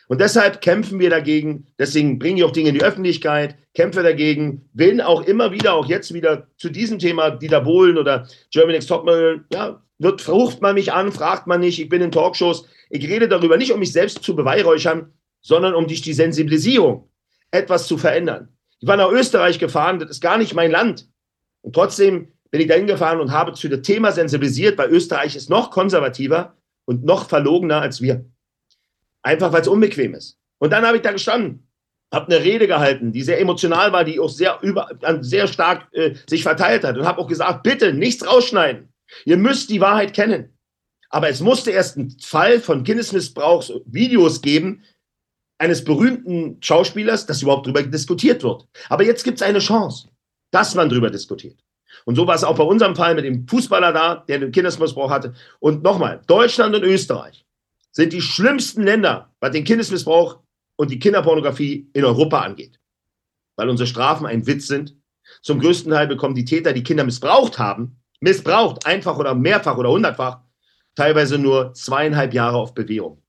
Und deshalb kämpfen wir dagegen. Deswegen bringe ich auch Dinge in die Öffentlichkeit, kämpfe dagegen, bin auch immer wieder, auch jetzt wieder zu diesem Thema, Dieter Bohlen oder German Next Topmodel, ja, wird, ruft man mich an, fragt man nicht, ich bin in Talkshows. Ich rede darüber nicht, um mich selbst zu beweihräuchern, sondern um dich die Sensibilisierung, etwas zu verändern. Ich war nach Österreich gefahren, das ist gar nicht mein Land. Und trotzdem bin ich dahin gefahren und habe zu dem Thema sensibilisiert, weil Österreich ist noch konservativer und noch verlogener als wir. Einfach weil es unbequem ist. Und dann habe ich da gestanden, habe eine Rede gehalten, die sehr emotional war, die auch sehr, über, sehr stark äh, sich verteilt hat und habe auch gesagt, bitte nichts rausschneiden. Ihr müsst die Wahrheit kennen. Aber es musste erst einen Fall von Kindesmissbrauchsvideos geben, eines berühmten Schauspielers, dass überhaupt darüber diskutiert wird. Aber jetzt gibt es eine Chance dass man darüber diskutiert. Und so war es auch bei unserem Fall mit dem Fußballer da, der den Kindesmissbrauch hatte. Und nochmal, Deutschland und Österreich sind die schlimmsten Länder, was den Kindesmissbrauch und die Kinderpornografie in Europa angeht. Weil unsere Strafen ein Witz sind. Zum größten Teil bekommen die Täter, die Kinder missbraucht haben, missbraucht, einfach oder mehrfach oder hundertfach, teilweise nur zweieinhalb Jahre auf Bewährung.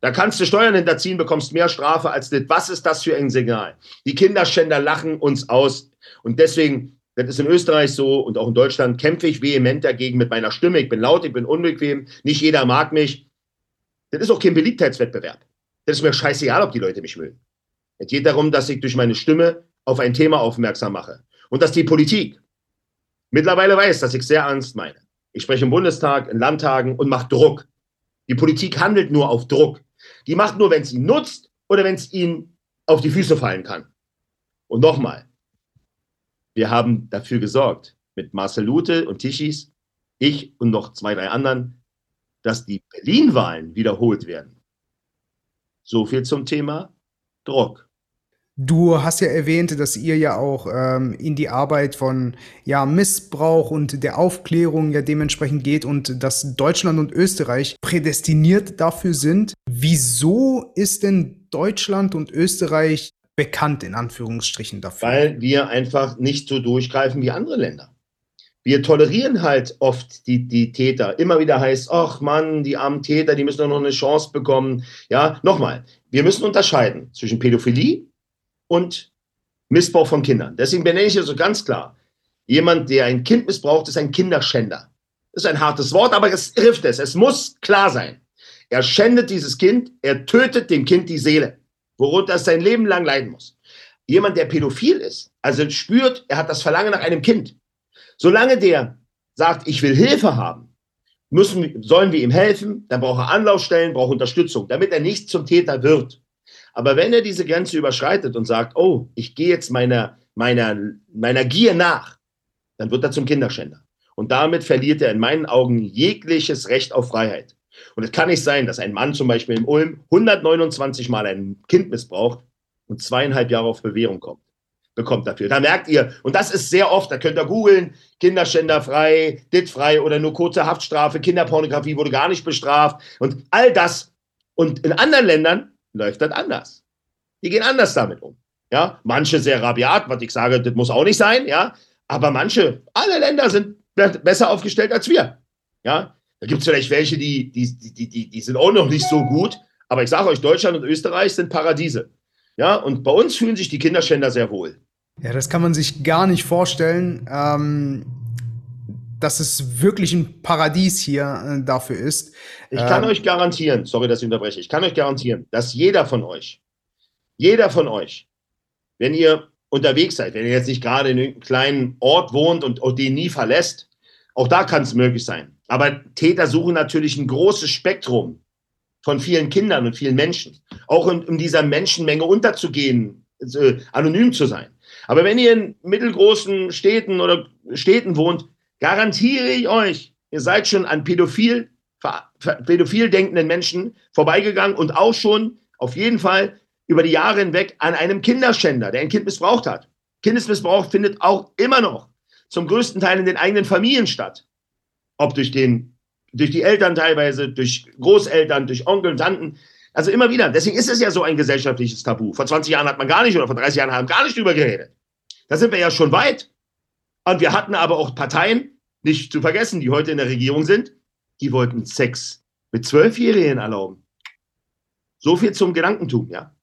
Da kannst du Steuern hinterziehen, bekommst mehr Strafe als das. Was ist das für ein Signal? Die Kinderschänder lachen uns aus. Und deswegen, das ist in Österreich so und auch in Deutschland, kämpfe ich vehement dagegen mit meiner Stimme. Ich bin laut, ich bin unbequem. Nicht jeder mag mich. Das ist auch kein Beliebtheitswettbewerb. Das ist mir scheißegal, ob die Leute mich mögen. Es geht darum, dass ich durch meine Stimme auf ein Thema aufmerksam mache. Und dass die Politik mittlerweile weiß, dass ich sehr ernst meine. Ich spreche im Bundestag, in Landtagen und mache Druck. Die Politik handelt nur auf Druck. Die macht nur, wenn es ihn nutzt oder wenn es ihn auf die Füße fallen kann. Und nochmal, wir haben dafür gesorgt, mit Marcel Lute und Tischis, ich und noch zwei, drei anderen, dass die Berlin-Wahlen wiederholt werden. So viel zum Thema Druck. Du hast ja erwähnt, dass ihr ja auch ähm, in die Arbeit von ja, Missbrauch und der Aufklärung ja dementsprechend geht und dass Deutschland und Österreich prädestiniert dafür sind. Wieso ist denn Deutschland und Österreich bekannt in Anführungsstrichen dafür? Weil wir einfach nicht so durchgreifen wie andere Länder. Wir tolerieren halt oft die, die Täter. Immer wieder heißt, ach Mann, die armen Täter, die müssen doch noch eine Chance bekommen. Ja, nochmal, wir müssen unterscheiden zwischen Pädophilie und Missbrauch von Kindern. Deswegen benenne ich also ganz klar, jemand, der ein Kind missbraucht, ist ein Kinderschänder. Das ist ein hartes Wort, aber es trifft es. Es muss klar sein. Er schändet dieses Kind, er tötet dem Kind die Seele, worunter es sein Leben lang leiden muss. Jemand, der pädophil ist, also spürt, er hat das Verlangen nach einem Kind. Solange der sagt, ich will Hilfe haben, müssen, sollen wir ihm helfen, dann braucht er Anlaufstellen, braucht Unterstützung, damit er nicht zum Täter wird. Aber wenn er diese Grenze überschreitet und sagt, oh, ich gehe jetzt meiner, meiner, meiner Gier nach, dann wird er zum Kinderschänder. Und damit verliert er in meinen Augen jegliches Recht auf Freiheit. Und es kann nicht sein, dass ein Mann zum Beispiel im Ulm 129 Mal ein Kind missbraucht und zweieinhalb Jahre auf Bewährung kommt, bekommt dafür. Da merkt ihr, und das ist sehr oft, da könnt ihr googeln, Kinderschänder frei, dit frei oder nur kurze Haftstrafe, Kinderpornografie wurde gar nicht bestraft und all das. Und in anderen Ländern läuft das anders. Die gehen anders damit um. Ja, manche sehr rabiat, was ich sage, das muss auch nicht sein, ja. Aber manche, alle Länder sind besser aufgestellt als wir. Ja, da gibt es vielleicht welche, die, die, die, die, die sind auch noch nicht so gut. Aber ich sage euch, Deutschland und Österreich sind Paradiese. Ja, und bei uns fühlen sich die Kinderschänder sehr wohl. Ja, das kann man sich gar nicht vorstellen, ähm, dass es wirklich ein Paradies hier äh, dafür ist. Ich kann ähm, euch garantieren, sorry, dass ich unterbreche, ich kann euch garantieren, dass jeder von euch, jeder von euch, wenn ihr unterwegs seid, wenn ihr jetzt nicht gerade in einem kleinen Ort wohnt und, und den nie verlässt, auch da kann es möglich sein. Aber Täter suchen natürlich ein großes Spektrum von vielen Kindern und vielen Menschen. Auch in, in dieser Menschenmenge unterzugehen, äh, anonym zu sein. Aber wenn ihr in mittelgroßen Städten oder Städten wohnt, garantiere ich euch, ihr seid schon an pädophil pädophil denkenden Menschen vorbeigegangen und auch schon auf jeden Fall über die Jahre hinweg an einem Kinderschänder, der ein Kind missbraucht hat. Kindesmissbrauch findet auch immer noch zum größten Teil in den eigenen Familien statt. Ob durch, den, durch die Eltern teilweise, durch Großeltern, durch Onkel, Tanten. Also immer wieder. Deswegen ist es ja so ein gesellschaftliches Tabu. Vor 20 Jahren hat man gar nicht oder vor 30 Jahren haben gar nicht drüber geredet. Da sind wir ja schon weit. Und wir hatten aber auch Parteien, nicht zu vergessen, die heute in der Regierung sind, die wollten Sex mit Zwölfjährigen erlauben. So viel zum Gedankentum, ja.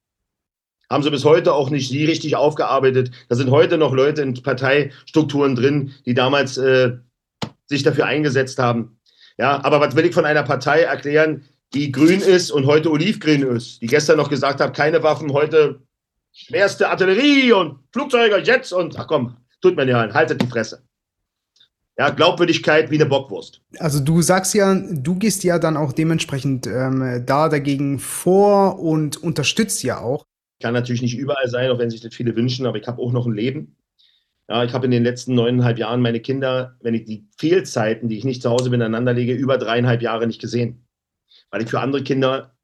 Haben sie bis heute auch nicht sie richtig aufgearbeitet. Da sind heute noch Leute in Parteistrukturen drin, die damals äh, sich dafür eingesetzt haben. Ja, aber was will ich von einer Partei erklären, die grün ist und heute olivgrün ist, die gestern noch gesagt hat, keine Waffen, heute schwerste Artillerie und Flugzeuge, Jets und ach komm, tut mir nicht haltet die Fresse. Ja, Glaubwürdigkeit wie eine Bockwurst. Also du sagst ja, du gehst ja dann auch dementsprechend ähm, da dagegen vor und unterstützt ja auch. Kann natürlich nicht überall sein, auch wenn sich das viele wünschen, aber ich habe auch noch ein Leben. Ja, ich habe in den letzten neuneinhalb Jahren meine Kinder, wenn ich die Fehlzeiten, die ich nicht zu Hause miteinander lege, über dreieinhalb Jahre nicht gesehen. Weil ich für andere Kinder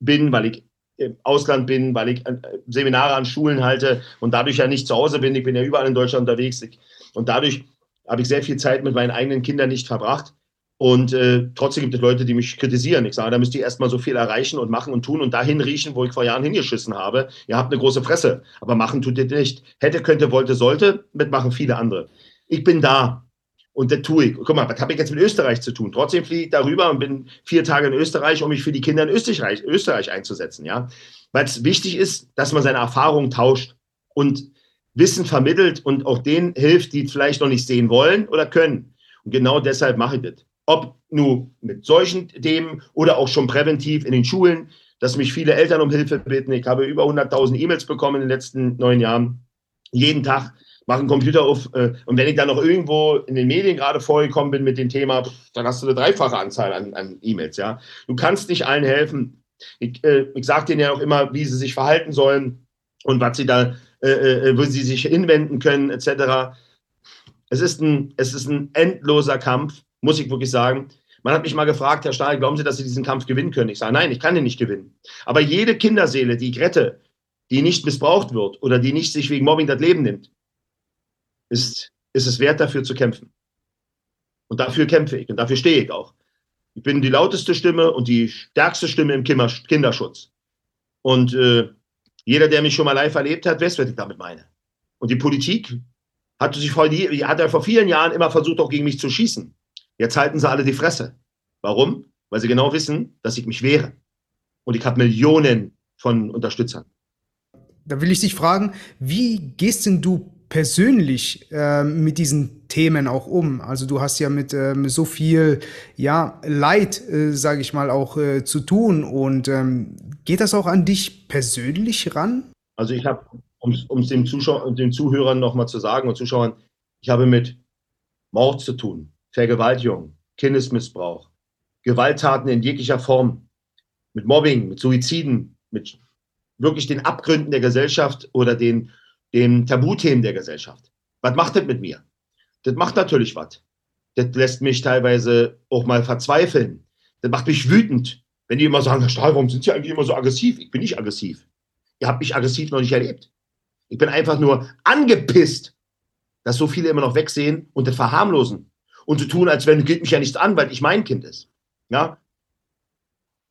bin, weil ich im Ausland bin, weil ich äh, Seminare an Schulen halte und dadurch ja nicht zu Hause bin. Ich bin ja überall in Deutschland unterwegs. Und dadurch habe ich sehr viel Zeit mit meinen eigenen Kindern nicht verbracht. Und äh, trotzdem gibt es Leute, die mich kritisieren. Ich sage, da müsst ihr erstmal so viel erreichen und machen und tun und dahin riechen, wo ich vor Jahren hingeschissen habe. Ihr habt eine große Fresse, aber machen tut ihr nicht. Hätte, könnte, wollte, sollte, mitmachen viele andere. Ich bin da und das tue ich. Guck mal, was habe ich jetzt mit Österreich zu tun? Trotzdem fliege ich darüber und bin vier Tage in Österreich, um mich für die Kinder in Österreich, Österreich einzusetzen. Ja? Weil es wichtig ist, dass man seine Erfahrungen tauscht und Wissen vermittelt und auch denen hilft, die vielleicht noch nicht sehen wollen oder können. Und genau deshalb mache ich das. Ob nur mit solchen Themen oder auch schon präventiv in den Schulen, dass mich viele Eltern um Hilfe bitten. Ich habe über 100.000 E-Mails bekommen in den letzten neun Jahren. Jeden Tag mache einen Computer auf. Äh, und wenn ich dann noch irgendwo in den Medien gerade vorgekommen bin mit dem Thema, dann hast du eine dreifache Anzahl an, an E-Mails. Ja? Du kannst nicht allen helfen. Ich, äh, ich sage denen ja auch immer, wie sie sich verhalten sollen und was sie da äh, äh, wo sie sich hinwenden können, etc. Es ist, ein, es ist ein endloser Kampf, muss ich wirklich sagen. Man hat mich mal gefragt, Herr Stahl, glauben Sie, dass Sie diesen Kampf gewinnen können? Ich sage, nein, ich kann den nicht gewinnen. Aber jede Kinderseele, die ich rette, die nicht missbraucht wird oder die nicht sich wegen Mobbing das Leben nimmt, ist, ist es wert, dafür zu kämpfen. Und dafür kämpfe ich und dafür stehe ich auch. Ich bin die lauteste Stimme und die stärkste Stimme im Kinderschutz. Und äh, jeder, der mich schon mal live erlebt hat, weiß, was ich damit meine. Und die Politik hat, sich vor, hat ja vor vielen Jahren immer versucht, auch gegen mich zu schießen. Jetzt halten sie alle die Fresse. Warum? Weil sie genau wissen, dass ich mich wehre. Und ich habe Millionen von Unterstützern. Da will ich dich fragen, wie gehst denn du persönlich äh, mit diesen Themen auch um? Also du hast ja mit ähm, so viel ja, Leid, äh, sage ich mal, auch äh, zu tun. Und ähm, geht das auch an dich persönlich ran? Also ich habe, um es dem Zuschauer, den Zuhörern nochmal zu sagen und Zuschauern, ich habe mit Mord zu tun, Vergewaltigung, Kindesmissbrauch, Gewalttaten in jeglicher Form, mit Mobbing, mit Suiziden, mit wirklich den Abgründen der Gesellschaft oder den den Tabuthemen der Gesellschaft. Was macht das mit mir? Das macht natürlich was. Das lässt mich teilweise auch mal verzweifeln. Das macht mich wütend, wenn die immer sagen, Herr Stahl, warum sind Sie eigentlich immer so aggressiv? Ich bin nicht aggressiv. Ihr habt mich aggressiv noch nicht erlebt. Ich bin einfach nur angepisst, dass so viele immer noch wegsehen und das verharmlosen und so tun, als wenn geht mich ja nichts an, weil ich mein Kind ist. Ja?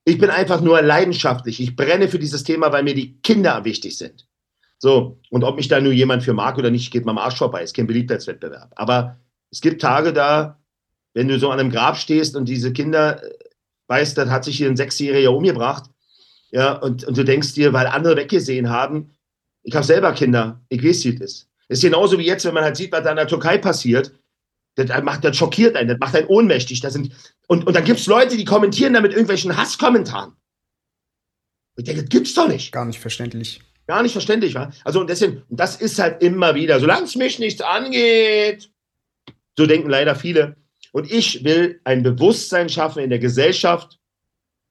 Ich bin einfach nur leidenschaftlich. Ich brenne für dieses Thema, weil mir die Kinder wichtig sind. So, und ob mich da nur jemand für mag oder nicht, geht mal am Arsch vorbei. Ist kein Beliebtheitswettbewerb. Aber es gibt Tage da, wenn du so an einem Grab stehst und diese Kinder, äh, weißt, dann hat sich hier ein Sechsjähriger umgebracht, ja, und, und du denkst dir, weil andere weggesehen haben, ich habe selber Kinder, ich weiß, wie es ist. Ist genauso wie jetzt, wenn man halt sieht, was da in der Türkei passiert, das, macht, das schockiert einen, das macht einen ohnmächtig. Das sind, und, und dann gibt es Leute, die kommentieren da mit irgendwelchen Hasskommentaren. Ich denke, das gibt's doch nicht. Gar nicht verständlich. Gar nicht verständlich, wa? Also und deswegen, das ist halt immer wieder, solange es mich nichts angeht, so denken leider viele. Und ich will ein Bewusstsein schaffen in der Gesellschaft,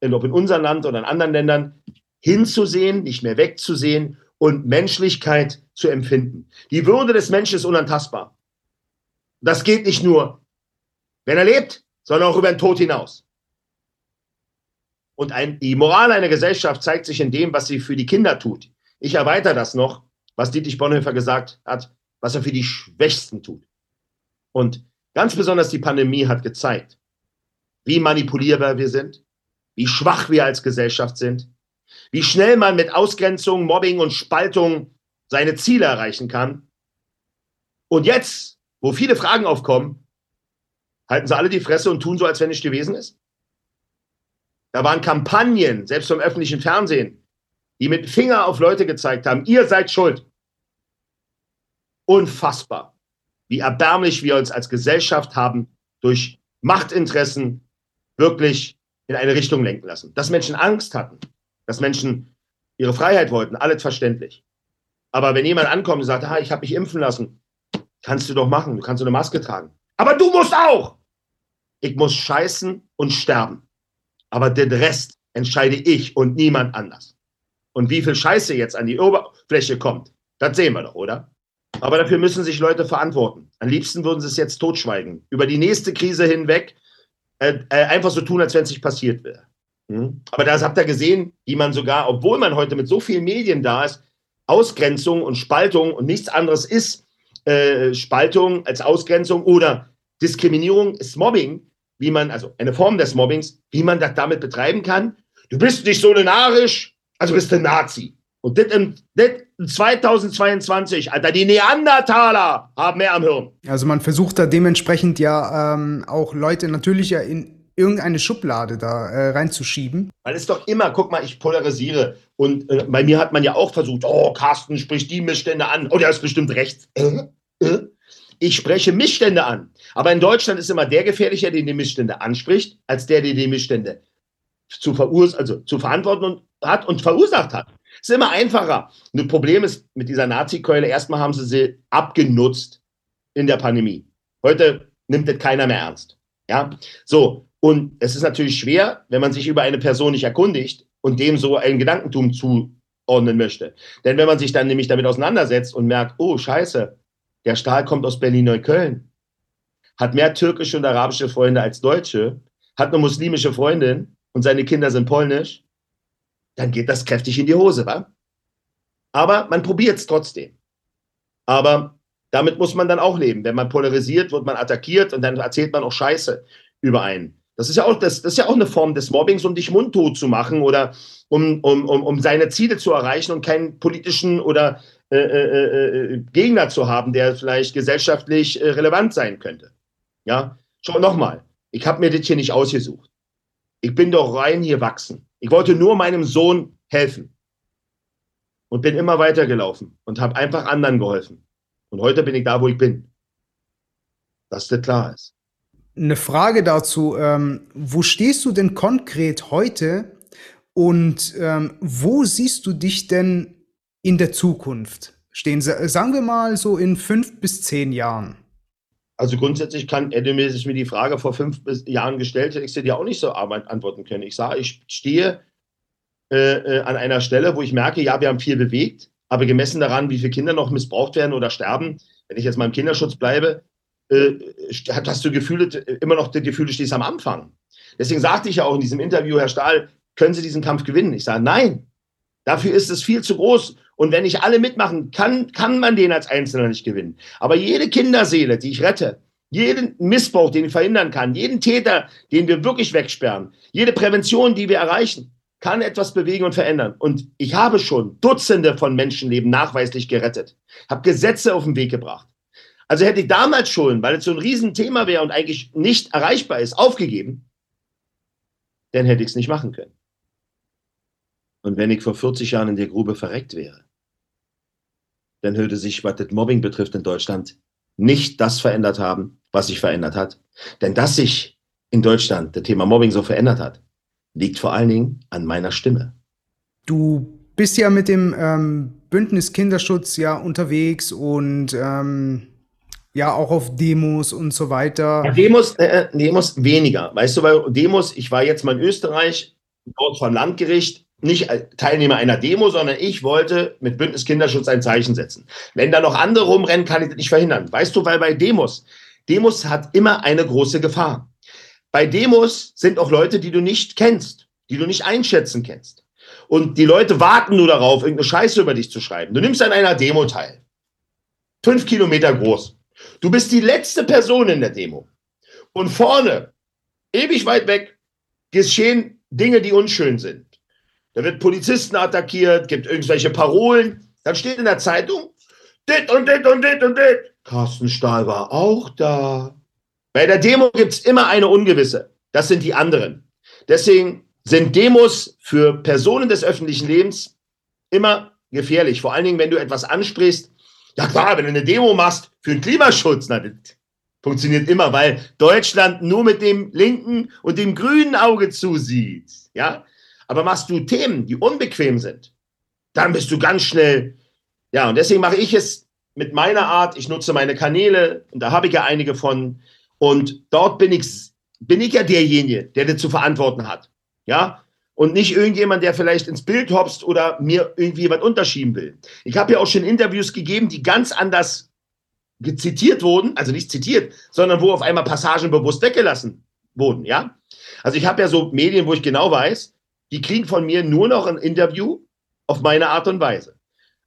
ob in unserem Land oder in anderen Ländern, hinzusehen, nicht mehr wegzusehen und Menschlichkeit zu empfinden. Die Würde des Menschen ist unantastbar. Das geht nicht nur, wenn er lebt, sondern auch über den Tod hinaus. Und ein, die Moral einer Gesellschaft zeigt sich in dem, was sie für die Kinder tut. Ich erweitere das noch, was Dietrich Bonhoeffer gesagt hat, was er für die Schwächsten tut. Und ganz besonders die Pandemie hat gezeigt, wie manipulierbar wir sind, wie schwach wir als Gesellschaft sind, wie schnell man mit Ausgrenzung, Mobbing und Spaltung seine Ziele erreichen kann. Und jetzt, wo viele Fragen aufkommen, halten sie alle die Fresse und tun so, als wenn nichts gewesen ist. Da waren Kampagnen, selbst vom öffentlichen Fernsehen, die mit dem Finger auf Leute gezeigt haben, ihr seid schuld. Unfassbar, wie erbärmlich wir uns als Gesellschaft haben durch Machtinteressen wirklich in eine Richtung lenken lassen. Dass Menschen Angst hatten, dass Menschen ihre Freiheit wollten, alles verständlich. Aber wenn jemand ankommt und sagt, ah, ich habe mich impfen lassen, kannst du doch machen, du kannst eine Maske tragen. Aber du musst auch. Ich muss scheißen und sterben. Aber den Rest entscheide ich und niemand anders. Und wie viel Scheiße jetzt an die Oberfläche kommt, das sehen wir doch, oder? Aber dafür müssen sich Leute verantworten. Am liebsten würden sie es jetzt totschweigen. Über die nächste Krise hinweg äh, äh, einfach so tun, als wenn es nicht passiert wäre. Mhm. Aber das habt ihr gesehen, wie man sogar, obwohl man heute mit so vielen Medien da ist, Ausgrenzung und Spaltung und nichts anderes ist äh, Spaltung als Ausgrenzung oder Diskriminierung ist Mobbing, wie man, also eine Form des Mobbings, wie man das damit betreiben kann. Du bist nicht solidarisch, also bist du Nazi. Und das in, 2022, Alter, die Neandertaler haben mehr am Hirn. Also man versucht da dementsprechend ja ähm, auch Leute natürlich ja in irgendeine Schublade da äh, reinzuschieben. Weil es doch immer, guck mal, ich polarisiere. Und äh, bei mir hat man ja auch versucht, oh, Carsten spricht die Missstände an. Oh, der ist bestimmt rechts. Äh, äh. Ich spreche Missstände an. Aber in Deutschland ist immer der gefährlicher, der die Missstände anspricht, als der, der die Missstände zu, verurs also zu verantworten hat und verursacht hat. Ist immer einfacher. Und das Problem ist mit dieser Nazi-Keule, erstmal haben sie sie abgenutzt in der Pandemie. Heute nimmt das keiner mehr ernst. Ja, so. Und es ist natürlich schwer, wenn man sich über eine Person nicht erkundigt und dem so ein Gedankentum zuordnen möchte. Denn wenn man sich dann nämlich damit auseinandersetzt und merkt, oh, scheiße, der Stahl kommt aus Berlin-Neukölln, hat mehr türkische und arabische Freunde als Deutsche, hat eine muslimische Freundin und seine Kinder sind polnisch, dann geht das kräftig in die Hose, wa? Aber man probiert es trotzdem. Aber damit muss man dann auch leben. Wenn man polarisiert, wird man attackiert und dann erzählt man auch Scheiße über einen. Das ist ja auch, das, das ist ja auch eine Form des Mobbings, um dich mundtot zu machen oder um, um, um, um seine Ziele zu erreichen und keinen politischen oder äh, äh, äh, Gegner zu haben, der vielleicht gesellschaftlich äh, relevant sein könnte. Ja, schau nochmal, ich habe mir das hier nicht ausgesucht. Ich bin doch rein hier wachsen. Ich wollte nur meinem Sohn helfen und bin immer weitergelaufen und habe einfach anderen geholfen. Und heute bin ich da, wo ich bin. Dass das klar ist. Eine Frage dazu, ähm, wo stehst du denn konkret heute und ähm, wo siehst du dich denn in der Zukunft stehen? Sagen wir mal so in fünf bis zehn Jahren. Also grundsätzlich kann Edemir sich mir die Frage vor fünf Jahren gestellt, hätte ich sie dir auch nicht so antworten können. Ich sage, ich stehe äh, äh, an einer Stelle, wo ich merke, ja, wir haben viel bewegt, aber gemessen daran, wie viele Kinder noch missbraucht werden oder sterben, wenn ich jetzt mal im Kinderschutz bleibe, äh, hast du Gefühle, immer noch die Gefühle stehst am Anfang. Deswegen sagte ich ja auch in diesem Interview, Herr Stahl, können Sie diesen Kampf gewinnen? Ich sage, nein, dafür ist es viel zu groß. Und wenn nicht alle mitmachen, kann, kann man den als Einzelner nicht gewinnen. Aber jede Kinderseele, die ich rette, jeden Missbrauch, den ich verhindern kann, jeden Täter, den wir wirklich wegsperren, jede Prävention, die wir erreichen, kann etwas bewegen und verändern. Und ich habe schon Dutzende von Menschenleben nachweislich gerettet, habe Gesetze auf den Weg gebracht. Also hätte ich damals schon, weil es so ein Riesenthema wäre und eigentlich nicht erreichbar ist, aufgegeben, dann hätte ich es nicht machen können. Und wenn ich vor 40 Jahren in der Grube verreckt wäre, dann würde sich, was das Mobbing betrifft in Deutschland, nicht das verändert haben, was sich verändert hat. Denn dass sich in Deutschland das Thema Mobbing so verändert hat, liegt vor allen Dingen an meiner Stimme. Du bist ja mit dem ähm, Bündnis Kinderschutz ja unterwegs und ähm, ja auch auf Demos und so weiter. Ja, Demos, äh, äh Demos weniger. Weißt du, weil Demos, ich war jetzt mal in Österreich, dort vom Landgericht, nicht Teilnehmer einer Demo, sondern ich wollte mit Bündnis Kinderschutz ein Zeichen setzen. Wenn da noch andere rumrennen, kann ich das nicht verhindern. Weißt du, weil bei Demos, Demos hat immer eine große Gefahr. Bei Demos sind auch Leute, die du nicht kennst, die du nicht einschätzen kennst. Und die Leute warten nur darauf, irgendeine Scheiße über dich zu schreiben. Du nimmst an einer Demo teil. Fünf Kilometer groß. Du bist die letzte Person in der Demo. Und vorne, ewig weit weg, geschehen Dinge, die unschön sind. Da wird Polizisten attackiert, gibt irgendwelche Parolen. Dann steht in der Zeitung, dit und dit und dit und dit. Carsten Stahl war auch da. Bei der Demo gibt es immer eine Ungewisse. Das sind die anderen. Deswegen sind Demos für Personen des öffentlichen Lebens immer gefährlich. Vor allen Dingen, wenn du etwas ansprichst. Ja klar, wenn du eine Demo machst für den Klimaschutz, na, das funktioniert immer, weil Deutschland nur mit dem linken und dem grünen Auge zusieht. Ja, aber machst du Themen, die unbequem sind, dann bist du ganz schnell. Ja, und deswegen mache ich es mit meiner Art. Ich nutze meine Kanäle, und da habe ich ja einige von. Und dort bin ich, bin ich ja derjenige, der das zu verantworten hat. Ja, und nicht irgendjemand, der vielleicht ins Bild hopst oder mir irgendwie was unterschieben will. Ich habe ja auch schon Interviews gegeben, die ganz anders zitiert wurden, also nicht zitiert, sondern wo auf einmal Passagen bewusst weggelassen wurden, ja. Also ich habe ja so Medien, wo ich genau weiß, die kriegen von mir nur noch ein Interview auf meine Art und Weise.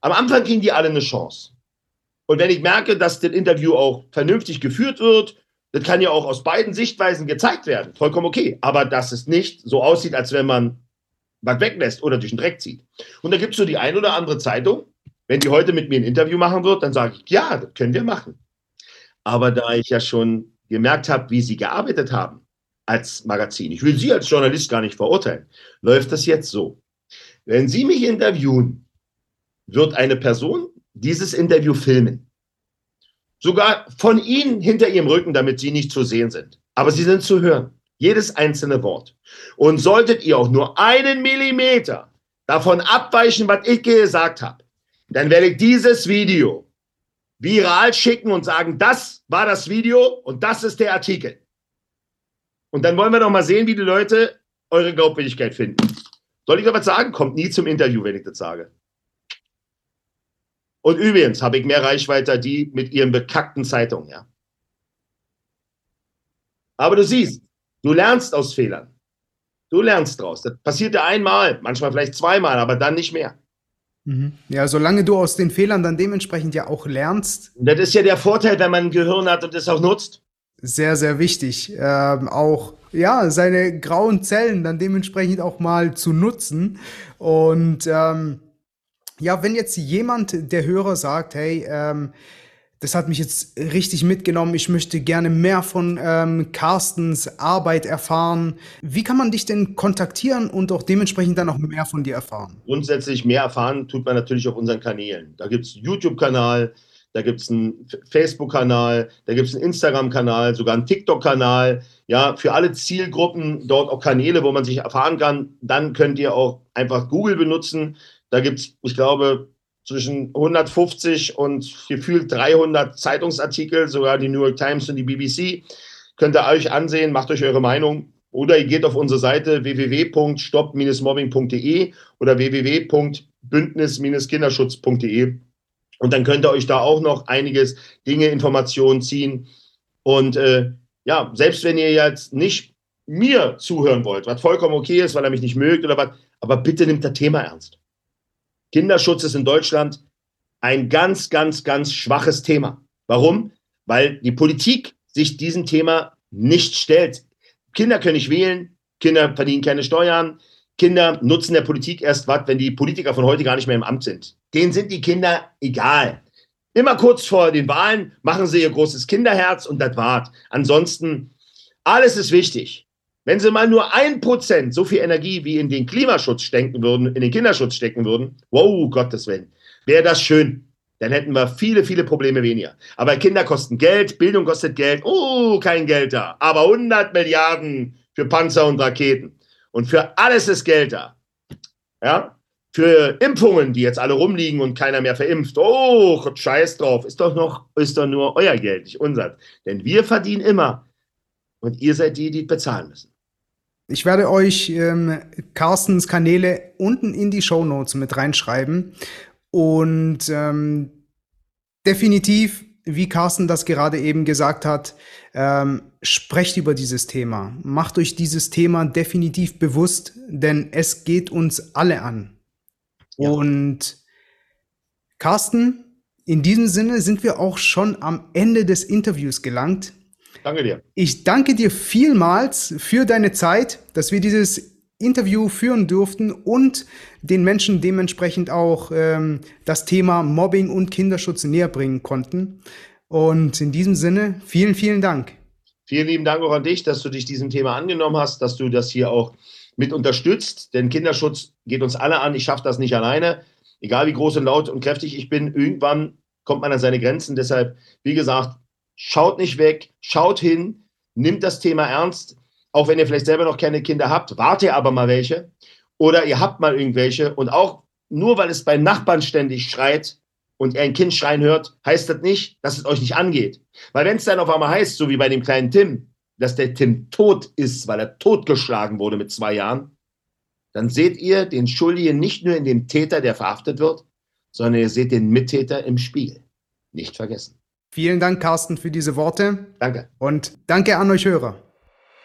Am Anfang kriegen die alle eine Chance. Und wenn ich merke, dass das Interview auch vernünftig geführt wird, das kann ja auch aus beiden Sichtweisen gezeigt werden. Vollkommen okay. Aber dass es nicht so aussieht, als wenn man was weglässt oder durch den Dreck zieht. Und da gibt es so die ein oder andere Zeitung, wenn die heute mit mir ein Interview machen wird, dann sage ich, ja, das können wir machen. Aber da ich ja schon gemerkt habe, wie sie gearbeitet haben, als Magazin. Ich will Sie als Journalist gar nicht verurteilen. Läuft das jetzt so? Wenn Sie mich interviewen, wird eine Person dieses Interview filmen. Sogar von Ihnen hinter Ihrem Rücken, damit Sie nicht zu sehen sind. Aber Sie sind zu hören. Jedes einzelne Wort. Und solltet ihr auch nur einen Millimeter davon abweichen, was ich gesagt habe, dann werde ich dieses Video viral schicken und sagen, das war das Video und das ist der Artikel. Und dann wollen wir doch mal sehen, wie die Leute eure Glaubwürdigkeit finden. Soll ich noch was sagen? Kommt nie zum Interview, wenn ich das sage. Und übrigens habe ich mehr Reichweite als die mit ihren bekackten Zeitungen, ja. Aber du siehst, du lernst aus Fehlern. Du lernst draus. Das passiert ja einmal, manchmal vielleicht zweimal, aber dann nicht mehr. Mhm. Ja, solange du aus den Fehlern dann dementsprechend ja auch lernst. Das ist ja der Vorteil, wenn man ein Gehirn hat und es auch nutzt. Sehr, sehr wichtig. Ähm, auch ja, seine grauen Zellen dann dementsprechend auch mal zu nutzen. Und ähm, ja, wenn jetzt jemand, der Hörer sagt, hey, ähm, das hat mich jetzt richtig mitgenommen. Ich möchte gerne mehr von ähm, Carstens Arbeit erfahren. Wie kann man dich denn kontaktieren und auch dementsprechend dann auch mehr von dir erfahren? Grundsätzlich mehr erfahren tut man natürlich auf unseren Kanälen. Da gibt es YouTube-Kanal, da gibt es einen Facebook-Kanal, da gibt es einen Instagram-Kanal, sogar einen TikTok-Kanal. Ja, für alle Zielgruppen dort auch Kanäle, wo man sich erfahren kann. Dann könnt ihr auch einfach Google benutzen. Da gibt es, ich glaube, zwischen 150 und gefühlt 300 Zeitungsartikel, sogar die New York Times und die BBC. Könnt ihr euch ansehen, macht euch eure Meinung. Oder ihr geht auf unsere Seite www.stop-mobbing.de oder www.bündnis-kinderschutz.de und dann könnt ihr euch da auch noch einiges Dinge, Informationen ziehen. Und äh, ja, selbst wenn ihr jetzt nicht mir zuhören wollt, was vollkommen okay ist, weil er mich nicht mögt oder was, aber bitte nimmt das Thema ernst. Kinderschutz ist in Deutschland ein ganz, ganz, ganz schwaches Thema. Warum? Weil die Politik sich diesem Thema nicht stellt. Kinder können nicht wählen, Kinder verdienen keine Steuern, Kinder nutzen der Politik erst was, wenn die Politiker von heute gar nicht mehr im Amt sind. Denen sind die Kinder egal. Immer kurz vor den Wahlen machen sie ihr großes Kinderherz und das war's. Ansonsten, alles ist wichtig. Wenn sie mal nur ein Prozent so viel Energie wie in den Klimaschutz stecken würden, in den Kinderschutz stecken würden, wow, Gottes Willen, wäre das schön. Dann hätten wir viele, viele Probleme weniger. Aber Kinder kosten Geld, Bildung kostet Geld, oh, kein Geld da. Aber 100 Milliarden für Panzer und Raketen. Und für alles ist Geld da. Ja? Für Impfungen, die jetzt alle rumliegen und keiner mehr verimpft. Oh, scheiß drauf. Ist doch noch, ist doch nur euer Geld, nicht unser. Denn wir verdienen immer. Und ihr seid die, die bezahlen müssen. Ich werde euch ähm, Carstens Kanäle unten in die Show Notes mit reinschreiben. Und ähm, definitiv, wie Carsten das gerade eben gesagt hat, ähm, sprecht über dieses Thema. Macht euch dieses Thema definitiv bewusst, denn es geht uns alle an. Ja. Und Carsten, in diesem Sinne sind wir auch schon am Ende des Interviews gelangt. Danke dir. Ich danke dir vielmals für deine Zeit, dass wir dieses Interview führen durften und den Menschen dementsprechend auch ähm, das Thema Mobbing und Kinderschutz näher bringen konnten. Und in diesem Sinne, vielen, vielen Dank. Vielen lieben Dank auch an dich, dass du dich diesem Thema angenommen hast, dass du das hier auch mit unterstützt. Denn Kinderschutz geht uns alle an. Ich schaffe das nicht alleine. Egal wie groß und laut und kräftig ich bin, irgendwann kommt man an seine Grenzen. Deshalb, wie gesagt, schaut nicht weg, schaut hin, nimmt das Thema ernst, auch wenn ihr vielleicht selber noch keine Kinder habt, wartet aber mal welche oder ihr habt mal irgendwelche und auch nur weil es beim Nachbarn ständig schreit und ihr ein Kind schreien hört, heißt das nicht, dass es euch nicht angeht. Weil wenn es dann auf einmal heißt, so wie bei dem kleinen Tim, dass der Tim tot ist, weil er totgeschlagen wurde mit zwei Jahren, dann seht ihr den Schuldigen nicht nur in dem Täter, der verhaftet wird, sondern ihr seht den Mittäter im Spiegel. Nicht vergessen. Vielen Dank, Carsten, für diese Worte. Danke. Und danke an euch Hörer.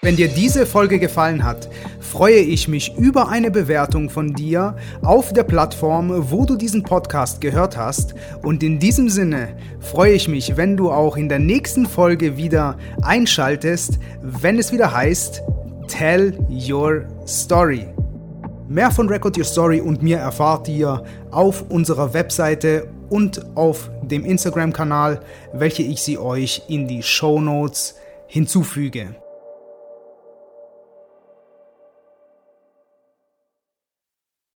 Wenn dir diese Folge gefallen hat, freue ich mich über eine Bewertung von dir auf der Plattform, wo du diesen Podcast gehört hast. Und in diesem Sinne freue ich mich, wenn du auch in der nächsten Folge wieder einschaltest, wenn es wieder heißt Tell Your Story. Mehr von Record Your Story und mir erfahrt ihr auf unserer Webseite und auf dem Instagram-Kanal, welche ich sie euch in die Show Notes hinzufüge.